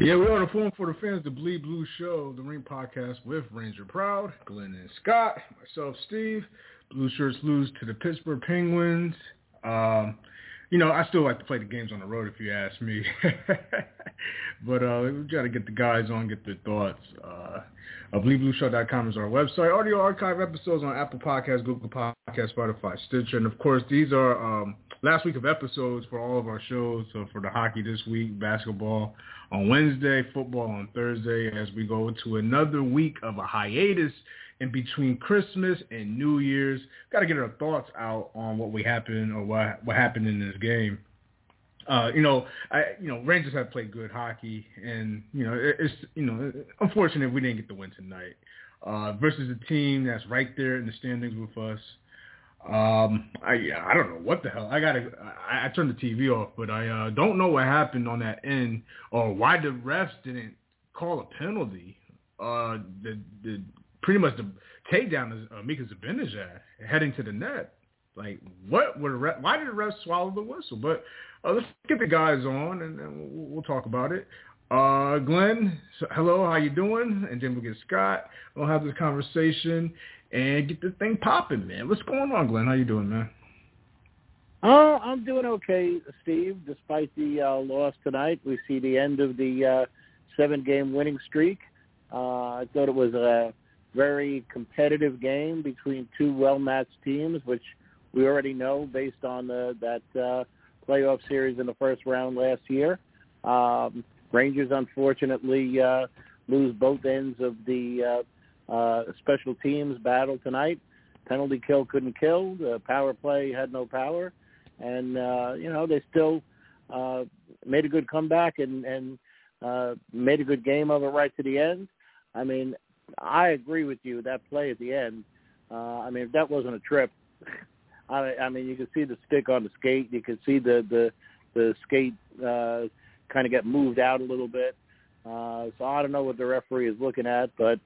Yeah, we're on the phone for the fans, the Bleed Blue Show, the Rink Podcast with Ranger Proud, Glenn and Scott, myself, Steve. Blue shirts lose to the Pittsburgh Penguins. Um, you know, I still like to play the games on the road if you ask me. but uh, we got to get the guys on, get their thoughts. Uh, uh, BleedBlueShow.com is our website. Audio archive episodes on Apple Podcasts, Google Podcasts, Spotify, Stitcher. And, of course, these are um, last week of episodes for all of our shows. So for the hockey this week, basketball on Wednesday, football on Thursday as we go to another week of a hiatus in between Christmas and New Year's. Got to get our thoughts out on what we happened or what what happened in this game. Uh, you know, I you know Rangers have played good hockey, and you know it, it's you know unfortunate we didn't get the win tonight uh, versus a team that's right there in the standings with us. Um, I I don't know what the hell. I gotta. I, I turned the TV off, but I uh, don't know what happened on that end or why the refs didn't call a penalty. Uh, the the pretty much the takedown is uh, Mika Zibanejad heading to the net. Like what were why did the refs swallow the whistle? But uh, let's get the guys on and, and we'll, we'll talk about it. Uh, Glenn, hello, how you doing? And then we'll get Scott. We'll have this conversation and get this thing popping, man. What's going on, Glenn? How you doing, man? Oh, I'm doing okay, Steve. Despite the uh, loss tonight, we see the end of the uh, seven-game winning streak. Uh, I thought it was a very competitive game between two well-matched teams, which we already know based on the, that uh, playoff series in the first round last year. Um, Rangers, unfortunately, uh, lose both ends of the uh, uh, special teams battle tonight. Penalty kill couldn't kill. The power play had no power, and uh, you know they still uh, made a good comeback and and uh, made a good game of it right to the end. I mean, I agree with you. That play at the end. Uh, I mean, if that wasn't a trip, I, I mean, you could see the stick on the skate. You could see the the the skate uh, kind of get moved out a little bit. Uh, so I don't know what the referee is looking at, but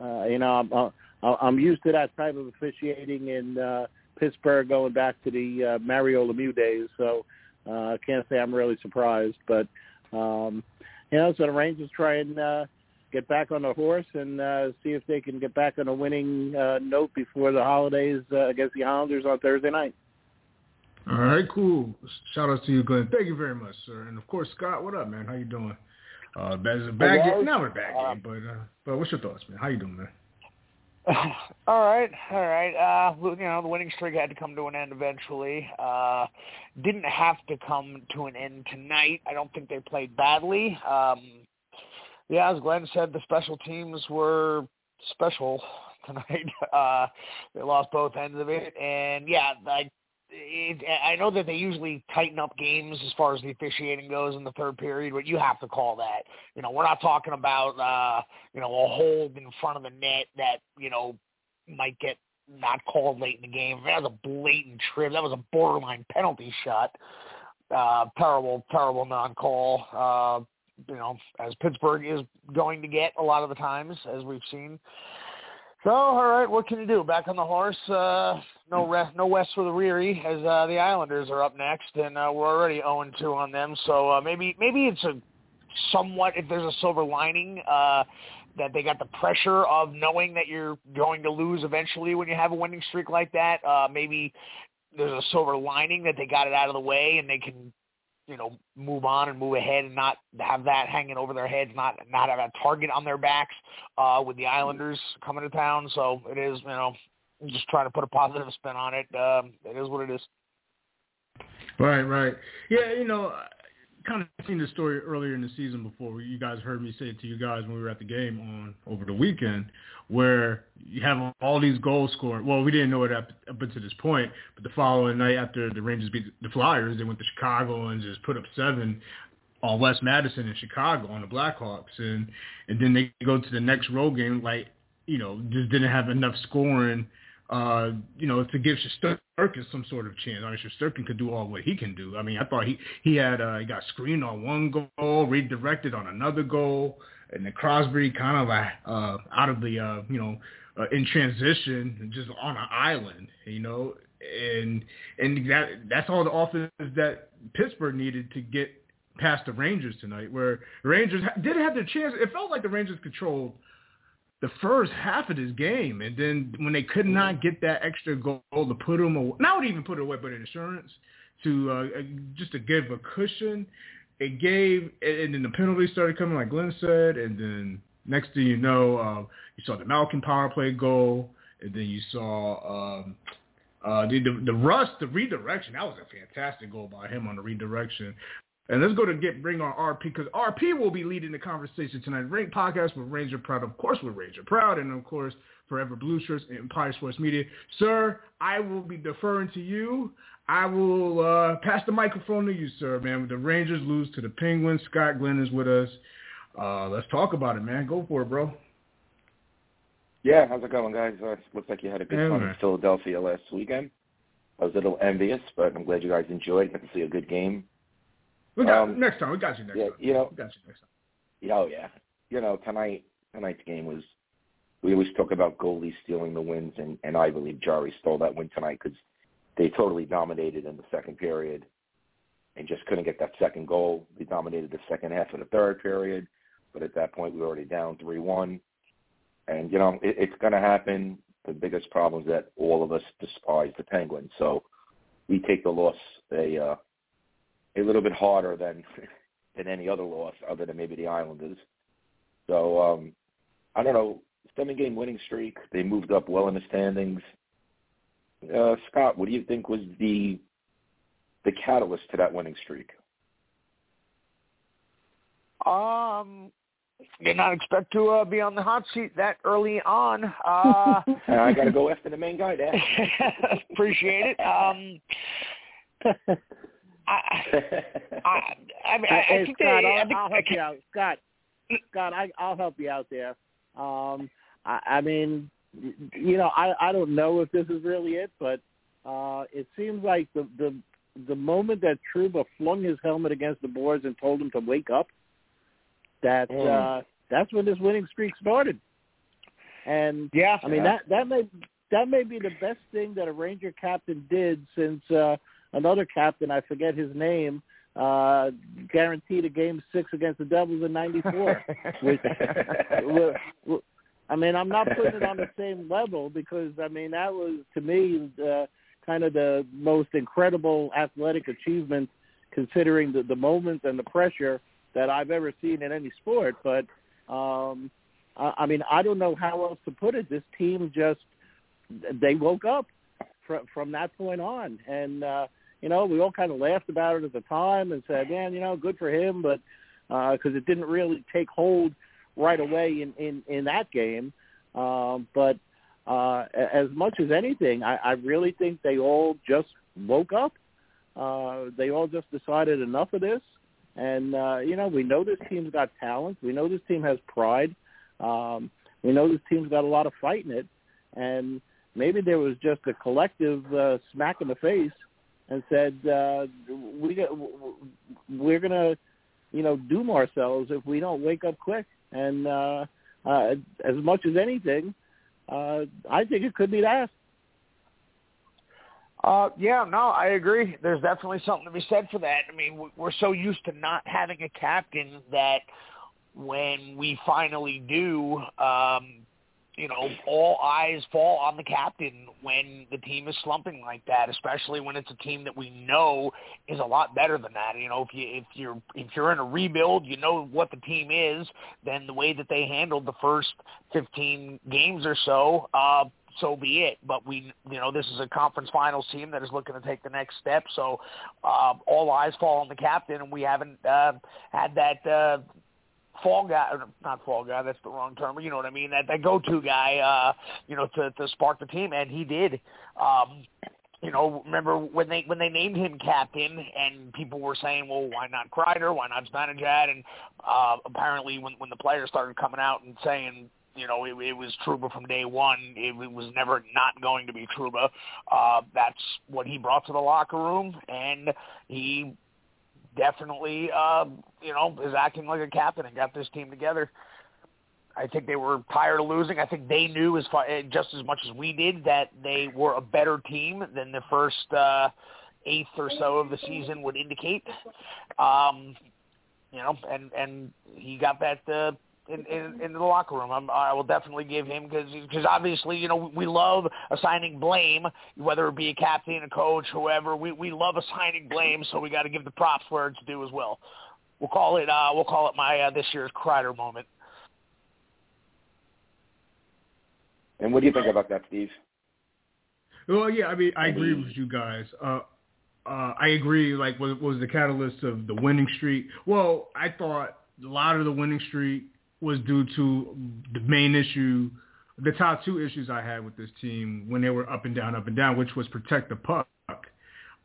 uh, you know, I'm uh, I'm used to that type of officiating in uh, Pittsburgh, going back to the uh, Mario Lemieux days. So uh, can't say I'm really surprised, but um, you know, so the Rangers try and uh, get back on the horse and uh, see if they can get back on a winning uh, note before the holidays uh, against the Islanders on Thursday night. All right, cool. Shout out to you, Glenn. Thank you very much, sir. And of course, Scott, what up, man? How you doing? Uh, it's a bad game, not a bad game, but uh, but what's your thoughts, man? How you doing, man? all right, all right. Uh, you know, the winning streak had to come to an end eventually. Uh, didn't have to come to an end tonight. I don't think they played badly. Um, yeah, as Glenn said, the special teams were special tonight. Uh, they lost both ends of it, and yeah, I it, I know that they usually tighten up games as far as the officiating goes in the third period, but you have to call that. You know, we're not talking about uh, you know a hold in front of the net that you know might get not called late in the game. That was a blatant trip. That was a borderline penalty shot. Uh, terrible, terrible non-call. Uh, you know, as Pittsburgh is going to get a lot of the times, as we've seen. So, all right, what can you do? Back on the horse. Uh, no rest, no west for the weary, as uh, the Islanders are up next, and uh, we're already 0-2 on them. So uh, maybe maybe it's a somewhat if there's a silver lining uh, that they got the pressure of knowing that you're going to lose eventually when you have a winning streak like that. Uh, maybe there's a silver lining that they got it out of the way and they can you know move on and move ahead and not have that hanging over their heads, not not have a target on their backs uh, with the Islanders coming to town. So it is you know just trying to put a positive spin on it. Um, it is what it is. Right, right. Yeah, you know, kind of seen the story earlier in the season before. You guys heard me say it to you guys when we were at the game on over the weekend, where you have all these goals scored. Well, we didn't know it up, up until this point, but the following night after the Rangers beat the Flyers, they went to Chicago and just put up seven on West Madison in Chicago on the Blackhawks, and and then they go to the next road game. Like you know, just didn't have enough scoring, uh, you know, to give Shesterkin some sort of chance. I mean, Shesterkin could do all what he can do. I mean, I thought he he had uh, he got screened on one goal, redirected on another goal, and then Crosby kind of uh, out of the uh, you know uh, in transition, just on an island, you know, and and that that's all the offense that Pittsburgh needed to get past the Rangers tonight. Where the Rangers did have their chance. It felt like the Rangers controlled the first half of this game, and then when they could not get that extra goal to put them away, not even put it away, but an insurance to uh, just to give a cushion. It gave, and then the penalties started coming, like Glenn said, and then next thing you know, uh, you saw the Malkin power play goal, and then you saw um, uh, the, the the rush, the redirection. That was a fantastic goal by him on the redirection. And let's go to get bring on RP because RP will be leading the conversation tonight. Rink podcast with Ranger Proud, of course, with Ranger Proud, and of course, Forever Blue Shirts and Empire Sports Media. Sir, I will be deferring to you. I will uh, pass the microphone to you, sir. Man, the Rangers lose to the Penguins. Scott Glenn is with us. Uh, let's talk about it, man. Go for it, bro. Yeah, how's it going, guys? Uh, looks like you had a good time in Philadelphia last weekend. I was a little envious, but I'm glad you guys enjoyed. Got to see a good game. We got um, next time. We got you next yeah, time. You know, we got you next time. Oh yeah. You know, tonight tonight's game was. We always talk about goalies stealing the wins, and and I believe Jarry stole that win tonight because they totally dominated in the second period, and just couldn't get that second goal. They dominated the second half of the third period, but at that point we were already down three one, and you know it, it's going to happen. The biggest problem is that all of us despise the Penguins, so we take the loss a uh, a little bit harder than than any other loss, other than maybe the Islanders. So um, I don't know. Seven game winning streak. They moved up well in the standings. Uh, Scott, what do you think was the the catalyst to that winning streak? Um, did not expect to uh, be on the hot seat that early on. Uh, I got to go after the main guy there. appreciate it. Um, I, I, I mean, I, I hey, think Scott, they, I'll, I think, I'll help you out. Scott, Scott, I, I'll help you out there. Um, I, I mean, you know, I, I don't know if this is really it, but uh, it seems like the the the moment that Trouba flung his helmet against the boards and told him to wake up, that mm. uh, that's when this winning streak started. And yeah, I mean yeah. that that may that may be the best thing that a Ranger captain did since uh, another captain, I forget his name, uh, guaranteed a game six against the Devils in '94. which, I mean, I'm not putting it on the same level because I mean that was to me uh, kind of the most incredible athletic achievement, considering the, the moments and the pressure that I've ever seen in any sport. But um, I, I mean, I don't know how else to put it. This team just they woke up from from that point on, and uh, you know we all kind of laughed about it at the time and said, man, you know, good for him, but because uh, it didn't really take hold right away in in in that game. Um, but uh, as much as anything, I, I really think they all just woke up. Uh, they all just decided enough of this. And, uh, you know, we know this team's got talent. We know this team has pride. Um, we know this team's got a lot of fight in it. And maybe there was just a collective uh, smack in the face and said, uh, we we're to, you know, doom ourselves if we don't wake up quick. And uh, uh, as much as anything, uh, I think it could be that. Uh, yeah, no, I agree. There's definitely something to be said for that. I mean, we're so used to not having a captain that when we finally do, um, you know, all eyes fall on the captain when the team is slumping like that, especially when it's a team that we know is a lot better than that. You know, if you if you're if you're in a rebuild, you know what the team is, then the way that they handled the first 15 games or so, uh so be it. But we, you know, this is a conference finals team that is looking to take the next step. So uh, all eyes fall on the captain, and we haven't uh, had that uh, fall guy, or not fall guy. That's the wrong term. You know what I mean? That that go-to guy, uh, you know, to to spark the team, and he did. Um, you know, remember when they when they named him captain, and people were saying, "Well, why not Kreider? Why not Zibanejad?" And uh, apparently, when when the players started coming out and saying you know, it, it was Trouba from day one. It, it was never not going to be Trouba. Uh, that's what he brought to the locker room, and he definitely, uh, you know, is acting like a captain and got this team together. I think they were tired of losing. I think they knew as far just as much as we did that they were a better team than the first uh, eighth or so of the season would indicate. Um, you know, and and he got that uh, in, in in the locker room. I'm, I will definitely give him because because obviously you know we love assigning blame, whether it be a captain, a coach, whoever. We we love assigning blame, so we got to give the props where it's due as well. We'll call it uh, we'll call it my uh, this year's Kreider moment. And what do you think about that, Steve? Well, yeah, I mean, I agree with you guys. Uh, uh, I agree. Like, was was the catalyst of the winning streak? Well, I thought a lot of the winning streak was due to the main issue, the top two issues I had with this team when they were up and down, up and down, which was protect the puck.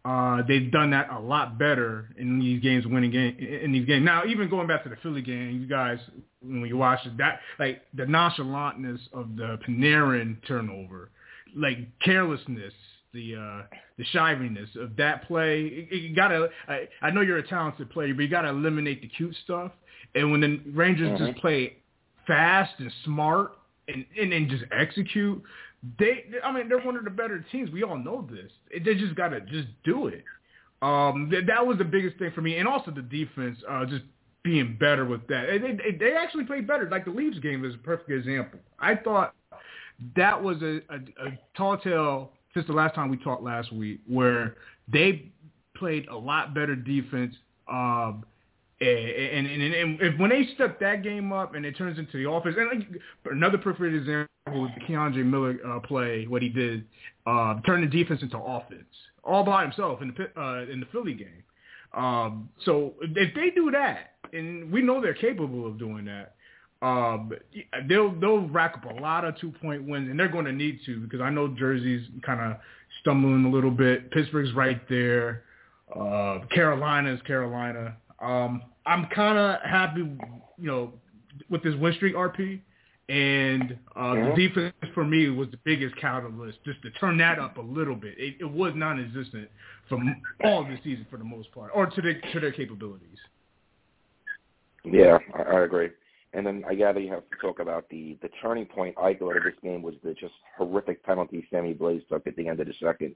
Uh, they've done that a lot better in these games, winning game in these games. Now, even going back to the Philly game, you guys, when you watch it, that like the nonchalantness of the Panarin turnover, like carelessness, the uh, the shiviness of that play. You gotta. I, I know you're a talented player, but you gotta eliminate the cute stuff. And when the Rangers mm-hmm. just play fast and smart and, and and just execute, they I mean they're one of the better teams. We all know this. They just gotta just do it. Um, that, that was the biggest thing for me, and also the defense uh, just being better with that. They, they, they actually played better. Like the Leafs game is a perfect example. I thought that was a, a, a tall tale since the last time we talked last week, where they played a lot better defense. Um, and, and, and, and if, when they step that game up and it turns into the offense, and like, another perfect example was the K'Andre Miller uh, play, what he did, uh, turn the defense into offense, all by himself in the uh, in the Philly game. Um, so if they do that, and we know they're capable of doing that, um, they'll they'll rack up a lot of two point wins, and they're going to need to because I know Jersey's kind of stumbling a little bit. Pittsburgh's right there. Uh, Carolina's Carolina. Um, I'm kind of happy, you know, with this win streak RP, and uh, the defense for me was the biggest catalyst, just to turn that up a little bit. It, it was non-existent from all of the season for the most part, or to their to their capabilities. Yeah, I, I agree. And then I gather you have to talk about the the turning point I thought of this game was the just horrific penalty Sammy Blais took at the end of the second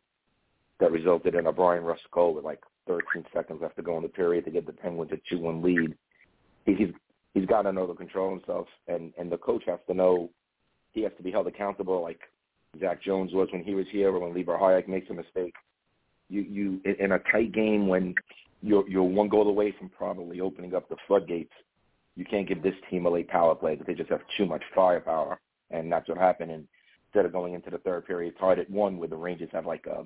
that resulted in a Bryan Rust goal with like 13 seconds after going the period to get the Penguins a 2-1 lead. He's he's got to know to control himself, and and the coach has to know he has to be held accountable, like Zach Jones was when he was here, or when Libor Hajek makes a mistake. You you in a tight game when you're you're one goal away from probably opening up the floodgates. You can't give this team a late power play because they just have too much firepower, and that's what happened. And instead of going into the third period tied at one, where the Rangers have like a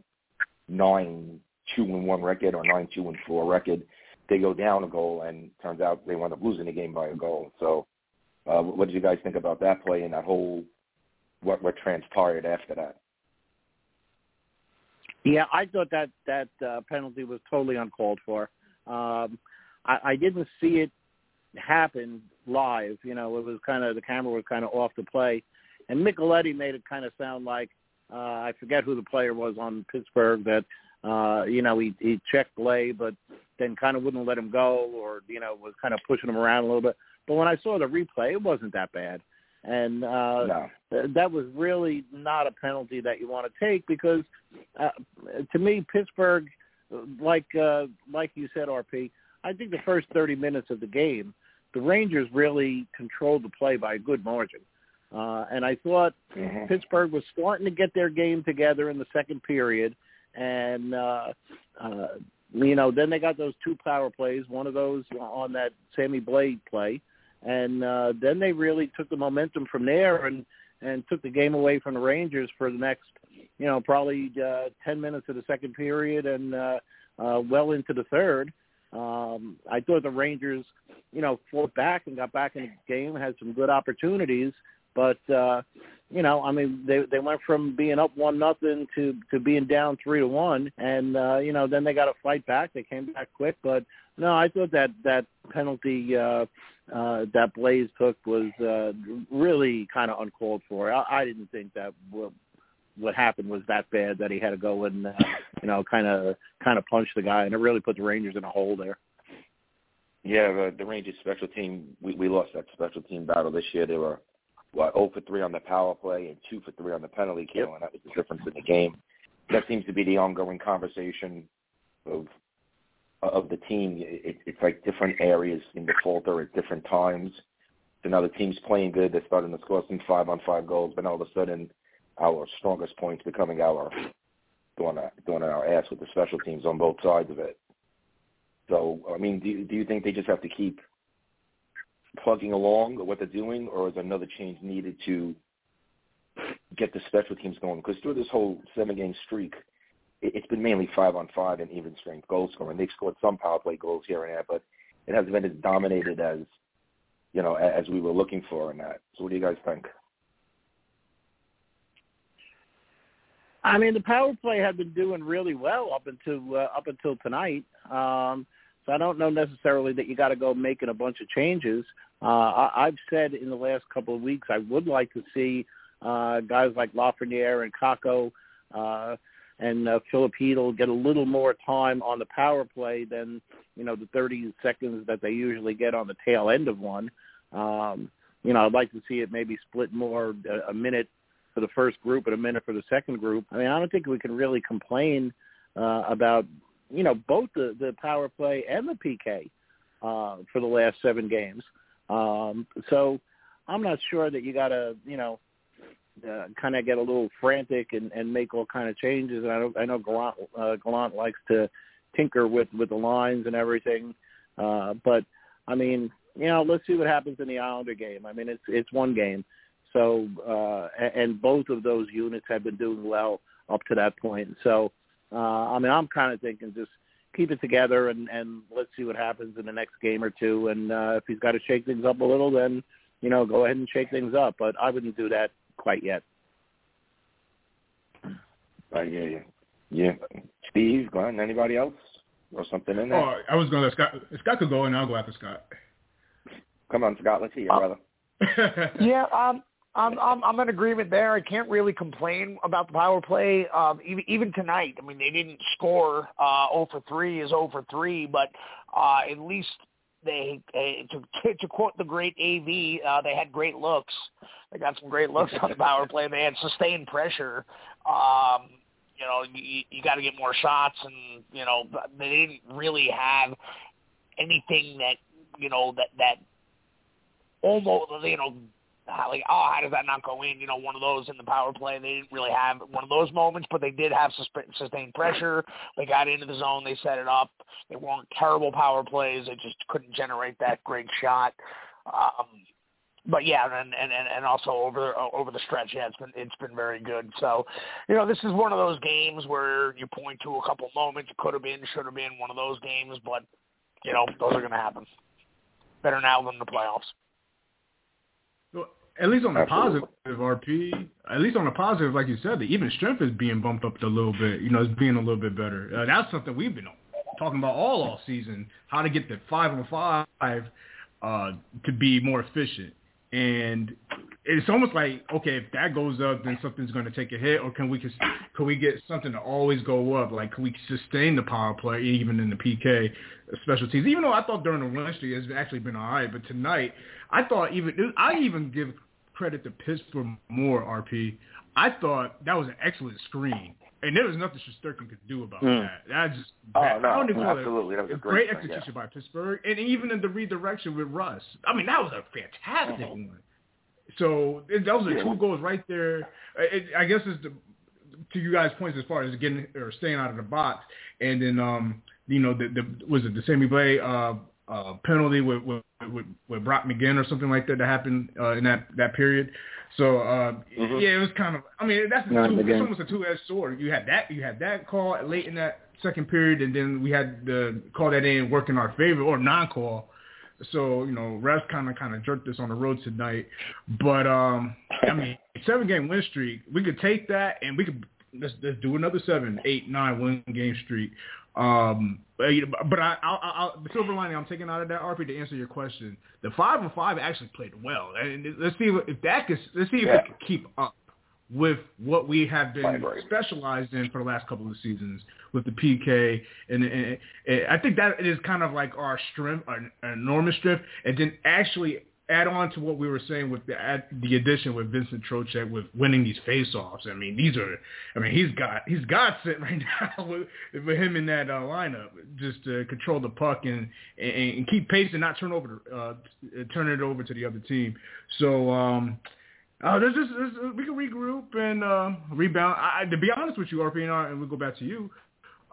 nine two and one record or nine two and four record, they go down a goal and turns out they wind up losing the game by a goal. So, uh, what did you guys think about that play and that whole what what transpired after that? Yeah, I thought that that uh, penalty was totally uncalled for. Um, I, I didn't see it happen live. You know, it was kind of the camera was kind of off the play, and Micheletti made it kind of sound like uh, I forget who the player was on Pittsburgh that uh, you know, he he checked Blais, but then kind of wouldn't let him go, or you know, was kind of pushing him around a little bit. But when I saw the replay, it wasn't that bad, and uh, no. th- that was really not a penalty that you want to take because, uh, to me, Pittsburgh, like uh, like you said, RP, I think the first 30 minutes of the game, the Rangers really controlled the play by a good margin. Uh, and I thought mm-hmm. Pittsburgh was starting to get their game together in the second period and uh, uh, you know then they got those two power plays, one of those on that Sammy Blais play, and uh, then they really took the momentum from there and and took the game away from the Rangers for the next you know probably uh, ten minutes of the second period and uh, uh, well into the third. Um, I thought the Rangers, you know, fought back and got back in the game, had some good opportunities, but uh, you know, I mean, they they went from being up one nothing to to being down three to one, and uh, you know, then they got to fight back. They came back quick, but no, I thought that that penalty uh, uh, that Blais took was uh, really kind of uncalled for. I, I didn't think that what, what happened was that bad that he had to go and uh, you know kind of kind of punch the guy, and it really put the Rangers in a hole there. Yeah, the, the Rangers special team, we, we lost that special team battle this year. They were what 0 for 3 on the power play and 2 for 3 on the penalty kill, yep. and that was the difference in the game. That seems to be the ongoing conversation of of the team. It, it's like different areas in the falter at different times. So now the team's playing good. They're starting to score some five on five goals, but all of a sudden, our strongest points becoming our doing doing our ass with the special teams on both sides of it. So, I mean, do do you think they just have to keep plugging along what they're doing, or is another change needed to get the special teams going? Because through this whole seven game streak, it's been mainly five on five and even strength goal scoring. They've scored some power play goals here and there, but it hasn't been as dominated as you know as we were looking for in that. So, what do you guys think? I mean, the power play had been doing really well up until uh, up until tonight. Um, so I don't know necessarily that you got to go making a bunch of changes. Uh, I've said in the last couple of weeks I would like to see uh, guys like Lafreniere and Kakko uh, and uh, get a little more time on the power play than you know the 30 seconds that they usually get on the tail end of one. Um, you know, I'd like to see it maybe split more a, a minute for the first group and a minute for the second group. I mean, I don't think we can really complain uh, about you know both the the power play and the PK uh, for the last seven games. Um, so I'm not sure that you got to you know uh, kind of get a little frantic and, and make all kind of changes. And I know I know Gallant, uh, Gallant likes to tinker with with the lines and everything, uh, but I mean you know let's see what happens in the Islander game. I mean it's it's one game. So uh, and both of those units have been doing well up to that point. So uh, I mean, I'm kind of thinking just keep it together and and let's see what happens in the next game or two. And uh, if he's got to shake things up a little, then you know go ahead and shake things up. But I wouldn't do that quite yet. I hear you. Yeah, Steve, Glenn, anybody else or something in there? Oh, I was going to let Scott. Scott could go, and I'll go after Scott. Come on, Scott. Let's hear you, brother. yeah, um, I'm, I'm I'm in agreement there. I can't really complain about the power play. Um, even even tonight, I mean, they didn't score. Uh, 0 for 3 is 0 for 3, but uh, at least they, they to, to quote the great AV, uh, they had great looks. They got some great looks on the power play. They had sustained pressure. Um, you know, you, you got to get more shots, and you know, they didn't really have anything that you know that that almost you know like, oh, how does that not go in? You know, one of those in the power play. They didn't really have one of those moments, but they did have sustained pressure. They got into the zone. They set it up. They weren't terrible power plays. They just couldn't generate that great shot. Um, but yeah, and and and also over over the stretch, yeah, it's been it's been very good. So, you know, this is one of those games where you point to a couple moments. It could have been, should have been one of those games, but you know, those are going to happen. Better now than the playoffs at least on the Absolutely. positive, RP, at least on the positive, like you said, the even strength is being bumped up a little bit. You know, it's being a little bit better. Uh, that's something we've been talking about all off season, how to get the five on five uh, to be more efficient. And it's almost like, okay, if that goes up, then something's going to take a hit, or can we can we get something to always go up? Like, can we sustain the power play even in the PK specialties? Even though I thought during the Wednesday it's actually been all right, but tonight I thought even I even give credit to Pittsburgh more, RP. I thought that was an excellent screen. And there was nothing Shesterkin could do about mm. that. That just oh, no, I don't even absolutely. That was a great, great execution yeah. by Pittsburgh, and even in the redirection with Rust. I mean, that was a fantastic mm-hmm. one. So it, those are two goals right there. It, I guess it's the to you guys' points as far as getting or staying out of the box, and then um, you know, the, the was it the Sammy Blais uh, uh, penalty with, with with with Brock McGinn or something like that that happened uh, in that that period. So uh, mm-hmm. yeah, it was kind of. I mean, that's two, it's almost a two-edged sword. You had that you had that call late in that second period, and then we had the call that in work in our favor or non-call. So you know, refs kind of kind of jerked us on the road tonight. But um, I mean, seven game win streak, we could take that and we could let's let's do another seven, eight, nine win game streak. Um, but I, I, I, the silver lining I'm taking out of that RP to answer your question, the five and five actually played well, and let's see if that can let's see if yeah. it can keep up with what we have been specialized in for the last couple of seasons with the PK, and, and, and I think that is kind of like our strength, our, our enormous strength, and then actually add on to what we were saying with the add, the addition with Vincent Trocheck with winning these faceoffs. I mean, these are, I mean, he's got he's got sitting right now with, with him in that uh, lineup, just to control the puck and and, and keep pace and not turn over uh, turn it over to the other team. So. um uh, there's just there's, we can regroup and uh, rebound. I, to be honest with you, RPNR, and we'll go back to you.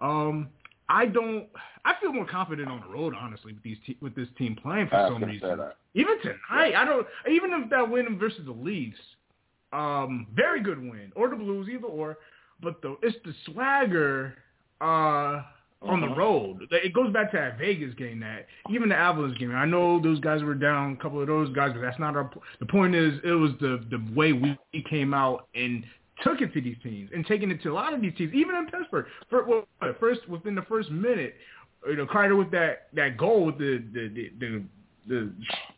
Um, I don't. I feel more confident on the road, honestly, with these te- with this team playing for some reason. Even tonight, I don't. Even if that win versus the Leafs, um, very good win, or the Blues, either or. But the it's the swagger uh, on the uh-huh. road. It goes back to that Vegas game. That even the Avalanche game. I know those guys were down, a couple of those guys, but that's not our. The point is, it was the the way we came out and took it to these teams and taking it to a lot of these teams, even in Pittsburgh. For, well, first within the first minute, you know, Kreider with that that goal with the the the, the, the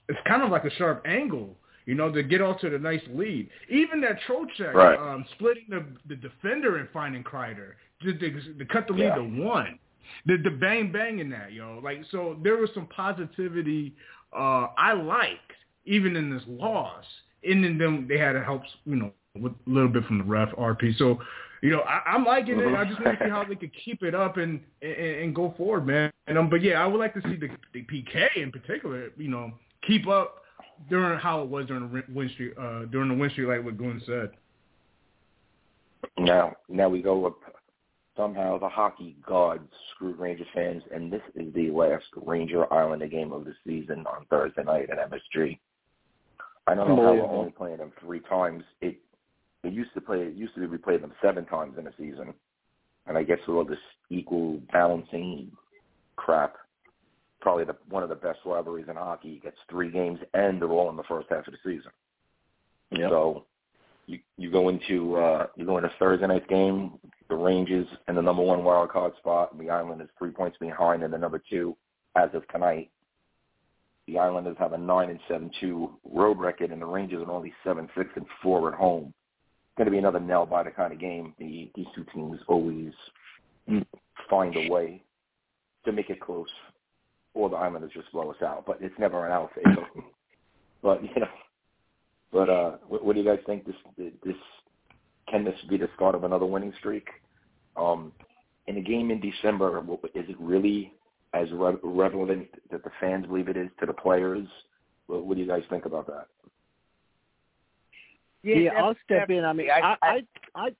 it's kind of like a sharp angle, you know, to get off to the nice lead. Even that Trocheck right. um, splitting the the defender and finding Kreider to, to, to cut the lead yeah. to one. The the bang bang in that, yo. Like so there was some positivity uh I liked even in this loss. And then them they had to help, you know, with a little bit from the ref RP. So, you know, I, I'm liking it. I just want to see how they could keep it up and, and and go forward, man. And um, but yeah, I would like to see the the PK in particular, you know, keep up during how it was during the win streak, uh, during the win streak, like what Glenn said. Now, now we go up. Somehow the hockey gods screwed Ranger fans, and this is the last Ranger Islander game of the season on Thursday night at MSG. I don't know how we're only playing them three times. It it used to play. It used to be we played them seven times in a season, and I guess with all this equal balancing crap, probably the one of the best rivalries in hockey. Gets three games, and they're all in the first half of the season. Yep. So you you go into uh, you go into Thursday night game. The Rangers in the number one wild card spot. And the Islanders three points behind in the number two as of tonight. The Islanders have a nine and seven two road record, and the Rangers are only seven six and four at home It's going to be another nail biter kind of game. The, these two teams always find a way to make it close, or the Islanders just blow us out. But it's never an out but you know, but uh, what, what do you guys think? This this can this be the start of another winning streak? Um, in a game in December, is it really as re- relevant that the fans believe it is to the players? What, what do you guys think about that? Yeah, yeah I'll step in. I mean, I, I, I, I,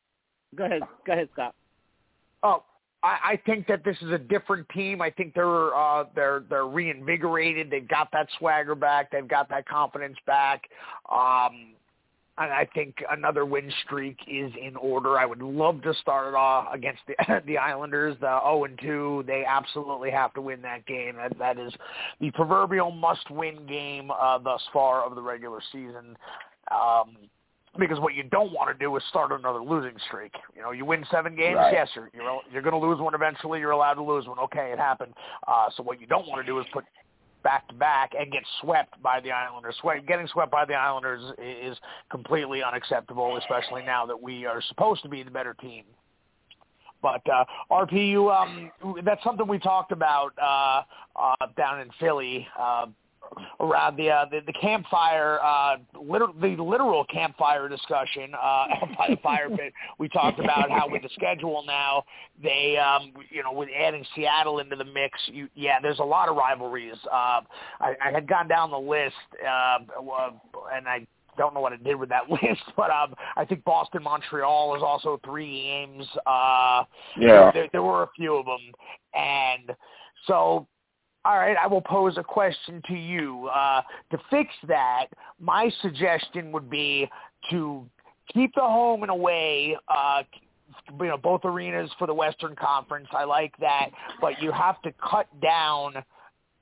go ahead, go ahead, Scott. Oh, I, I think that this is a different team. I think they're uh, they're they're reinvigorated. They've got that swagger back. They've got that confidence back. Um, and I think another win streak is in order. I would love to start it off against the the Islanders, the 0 and 2. They absolutely have to win that game. That that is the proverbial must-win game uh, thus far of the regular season. Um, because what you don't want to do is start another losing streak. You know, you win seven games, right. yes, you're you're, you're going to lose one eventually. You're allowed to lose one. Okay, it happened. Uh, so what you don't want to do is put back to back and get swept by the Islanders. Sweat, getting swept by the Islanders is completely unacceptable, especially now that we are supposed to be the better team. But uh, RPU, um, that's something we talked about uh, uh, down in Philly. Uh, around the uh, the, the campfire, uh, liter- the literal campfire discussion uh, by the fire pit. We talked about how with the schedule now, they um, you know with adding Seattle into the mix, you, yeah, there's a lot of rivalries. Uh, I, I had gone down the list, uh, and I don't know what it did with that list, but um, I think Boston Montreal is also three games. Uh, yeah, there, there were a few of them, and so all right, I will pose a question to you. Uh, to fix that, my suggestion would be to keep the home and away, uh, you know, both arenas for the Western Conference. I like that, but you have to cut down. Uh,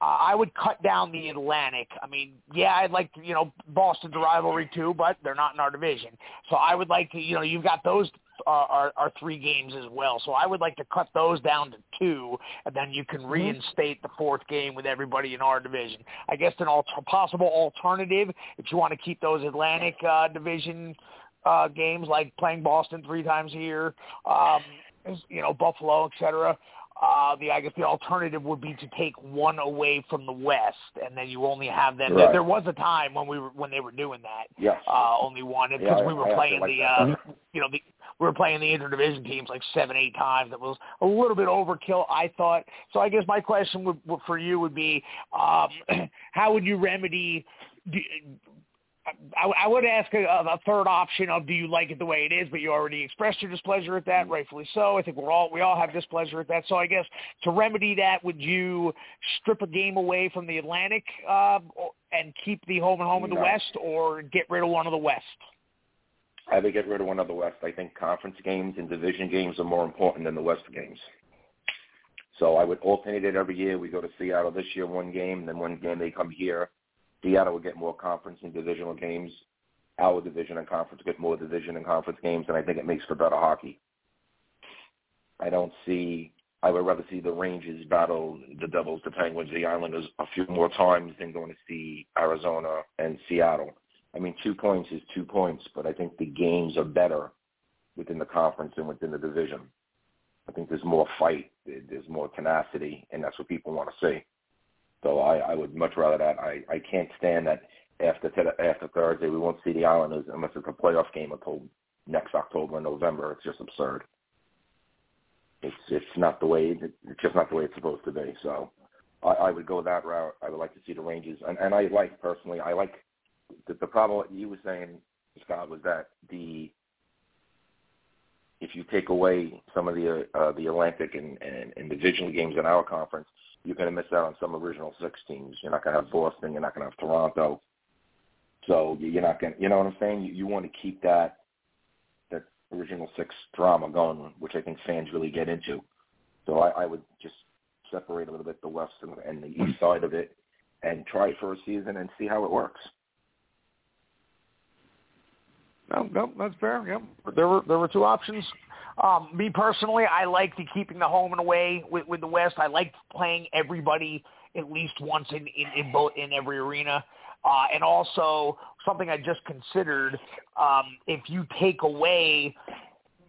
I would cut down the Atlantic. I mean, yeah, I'd like to, you know, Boston's rivalry too, but they're not in our division. So I would like to, you know, you've got those are, are, are three games as well. So I would like to cut those down to two, and then you can mm-hmm. reinstate the fourth game with everybody in our division. I guess an al- possible alternative, if you want to keep those Atlantic uh, division uh, games like playing Boston three times a year, um, you know, Buffalo, et cetera. Uh, the I guess the alternative would be to take one away from the West, and then you only have them. Right. There, there was a time when we were when they were doing that. Yes. Uh, only one because yeah, we were playing like the uh, mm-hmm. We were playing the interdivision teams like seven eight times. That was a little bit overkill, I thought. So I guess my question would, for you would be, um, how would you remedy? Do, I, I would ask a, a third option of do you like it the way it is, but you already expressed your displeasure at that, rightfully so. I think we're all we all have displeasure at that. So I guess to remedy that, would you strip a game away from the Atlantic uh, and keep the home and home of the no. West, or get rid of one of the West? I would get rid of one of the West. I think conference games and division games are more important than the West games. So I would alternate it every year. We go to Seattle this year, one game, then one game they come here Seattle would get more conference and divisional games. Our division and conference get more division and conference games, and I think it makes for better hockey. I don't see. I would rather see the Rangers battle the Devils, the Penguins, the Islanders a few more times than going to see Arizona and Seattle. I mean, two points is two points, but I think the games are better within the conference and within the division. I think there's more fight, there's more tenacity, and that's what people want to see. So I, I would much rather that. I, I can't stand that after after Thursday we won't see the Islanders unless it's a playoff game until next October and November. It's just absurd. It's it's not the way it's just not the way it's supposed to be. So I, I would go that route. I would like to see the Rangers, and and I like personally. I like the, the problem you were saying, Scott, was that the if you take away some of the uh, the Atlantic and, and, and divisional games in our conference, you're going to miss out on some original six teams. You're not going to have Boston. You're not going to have Toronto. So you're not going. You know what I'm saying? You, you want to keep that that original six drama going, which I think fans really get into. So I, I would just separate a little bit the west and, and the east side of it, and try it for a season and see how it works. No, no, that's fair. Yep. There were there were two options. Um, me personally, I like the keeping the home and away with, with the West. I like playing everybody at least once in in, in both in every arena. Uh, and also something I just considered, um, if you take away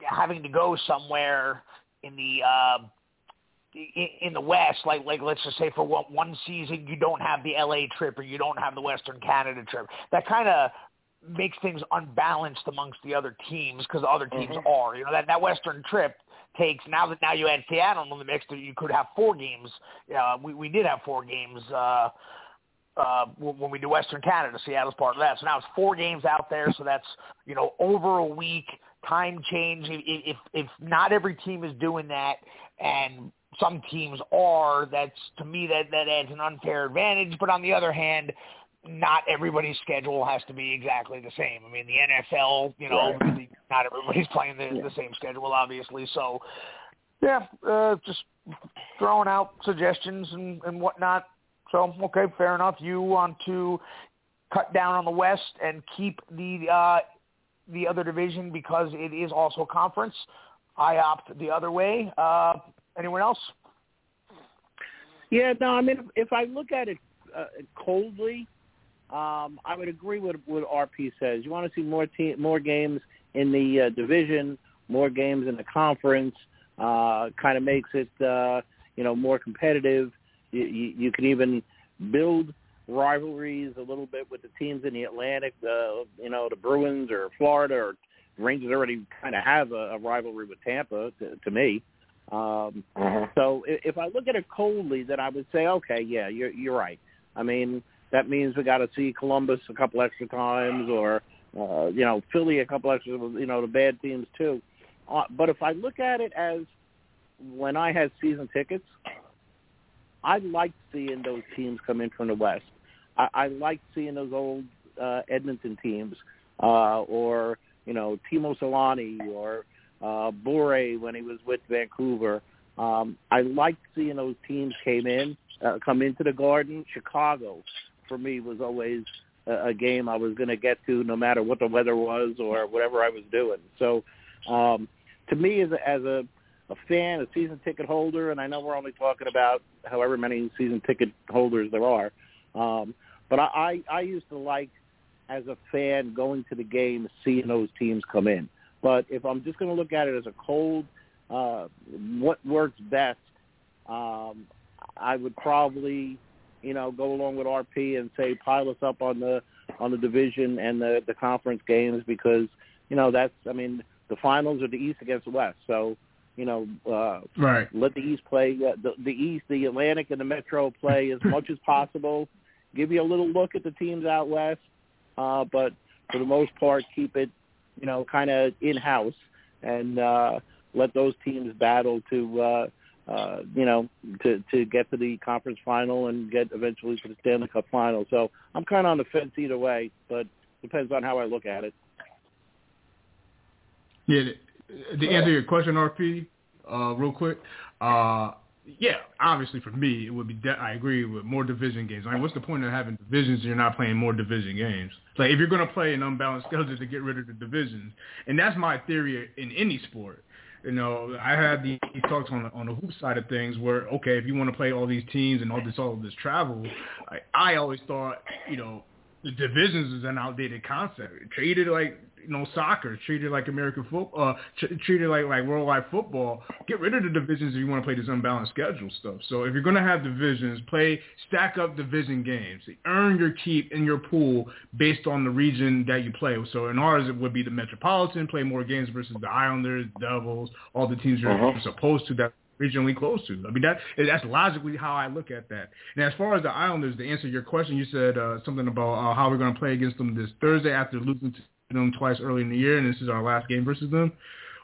having to go somewhere in the uh, in, the West, like like let's just say for one, one season you don't have the LA trip or you don't have the Western Canada trip, that kind of makes things unbalanced amongst the other teams because other teams mm-hmm. are. You know that that Western trip takes now that now you add Seattle in the mix, you could have four games. Uh, we we did have four games. Uh, uh, when we do Western Canada, Seattle's part of that. So now it's four games out there. So that's you know over a week time change. If if not every team is doing that, and some teams are, that's to me that that adds an unfair advantage. But on the other hand, not everybody's schedule has to be exactly the same. I mean, the NFL, you know, right. not everybody's playing the, yeah. the same schedule, obviously. So, yeah, uh, just throwing out suggestions and, and whatnot. So, okay, fair enough. You want to cut down on the West and keep the uh, the other division because it is also a conference. I opt the other way. Uh, anyone else? Yeah, no. I mean, if, if I look at it uh, coldly, um, I would agree with what RP says. You want to see more te- more games in the uh, division, more games in the conference. Uh, kind of makes it uh, you know more competitive. You, you, you can even build rivalries a little bit with the teams in the Atlantic. Uh, you know the Bruins or Florida or Rangers already kind of have a, a rivalry with Tampa to, to me. Um, uh-huh. So if I look at it coldly, then I would say, okay, yeah, you're you're right. I mean, that means we got to see Columbus a couple extra times, or uh, you know Philly a couple extra, you know the bad teams too. Uh, but if I look at it as when I had season tickets, I liked seeing those teams come in from the West. I, I liked seeing those old uh, Edmonton teams, uh, or you know Teemu Selanne or uh, Bure when he was with Vancouver. Um, I liked seeing those teams came in, uh, come into the Garden. Chicago, for me was always a, a game I was going to get to no matter what the weather was or whatever I was doing. So um, to me, as a, as a a fan, a season ticket holder, and I know we're only talking about however many season ticket holders there are, um, but I, I I used to like as a fan going to the game, seeing those teams come in. But if I'm just going to look at it as a cold, uh, what works best, um, I would probably, you know, go along with RP and say pile us up on the on the division and the the conference games because you know that's I mean the finals are the East against the West, so you know, uh, right. let the East play uh, the the East, the Atlantic, and the Metro play as much as possible. Give you a little look at the teams out west, uh, but for the most part, keep it, you know, kind of in house and uh, let those teams battle to, uh, uh, you know, to to get to the conference final and get eventually to the Stanley Cup final. So I'm kind of on the fence either way, but depends on how I look at it. Yeah, to answer your question, RP, uh, real quick, uh, yeah, obviously for me, it would be. De- I agree with more division games. I mean, what's the point of having divisions if you're not playing more division games? Like, if you're going to play an unbalanced schedule to get rid of the divisions, and that's my theory in any sport. You know, I had these talks on the, on the hoop side of things where, okay, if you want to play all these teams and all this all this travel, I, I always thought, you know, the divisions is an outdated concept. It like you know soccer, treat it like American football, uh, tr- treat it like like worldwide football. Get rid of the divisions if you want to play this unbalanced schedule stuff. So if you're going to have divisions, play stack up division games. Earn your keep in your pool based on the region that you play. So in ours it would be the Metropolitan, play more games versus the Islanders, Devils, all the teams you're uh-huh. supposed to that regionally close to. I mean, that that's logically how I look at that. And as far as the Islanders, to answer your question, you said uh, something about uh, how we're going to play against them this Thursday after losing to them twice early in the year, and this is our last game versus them.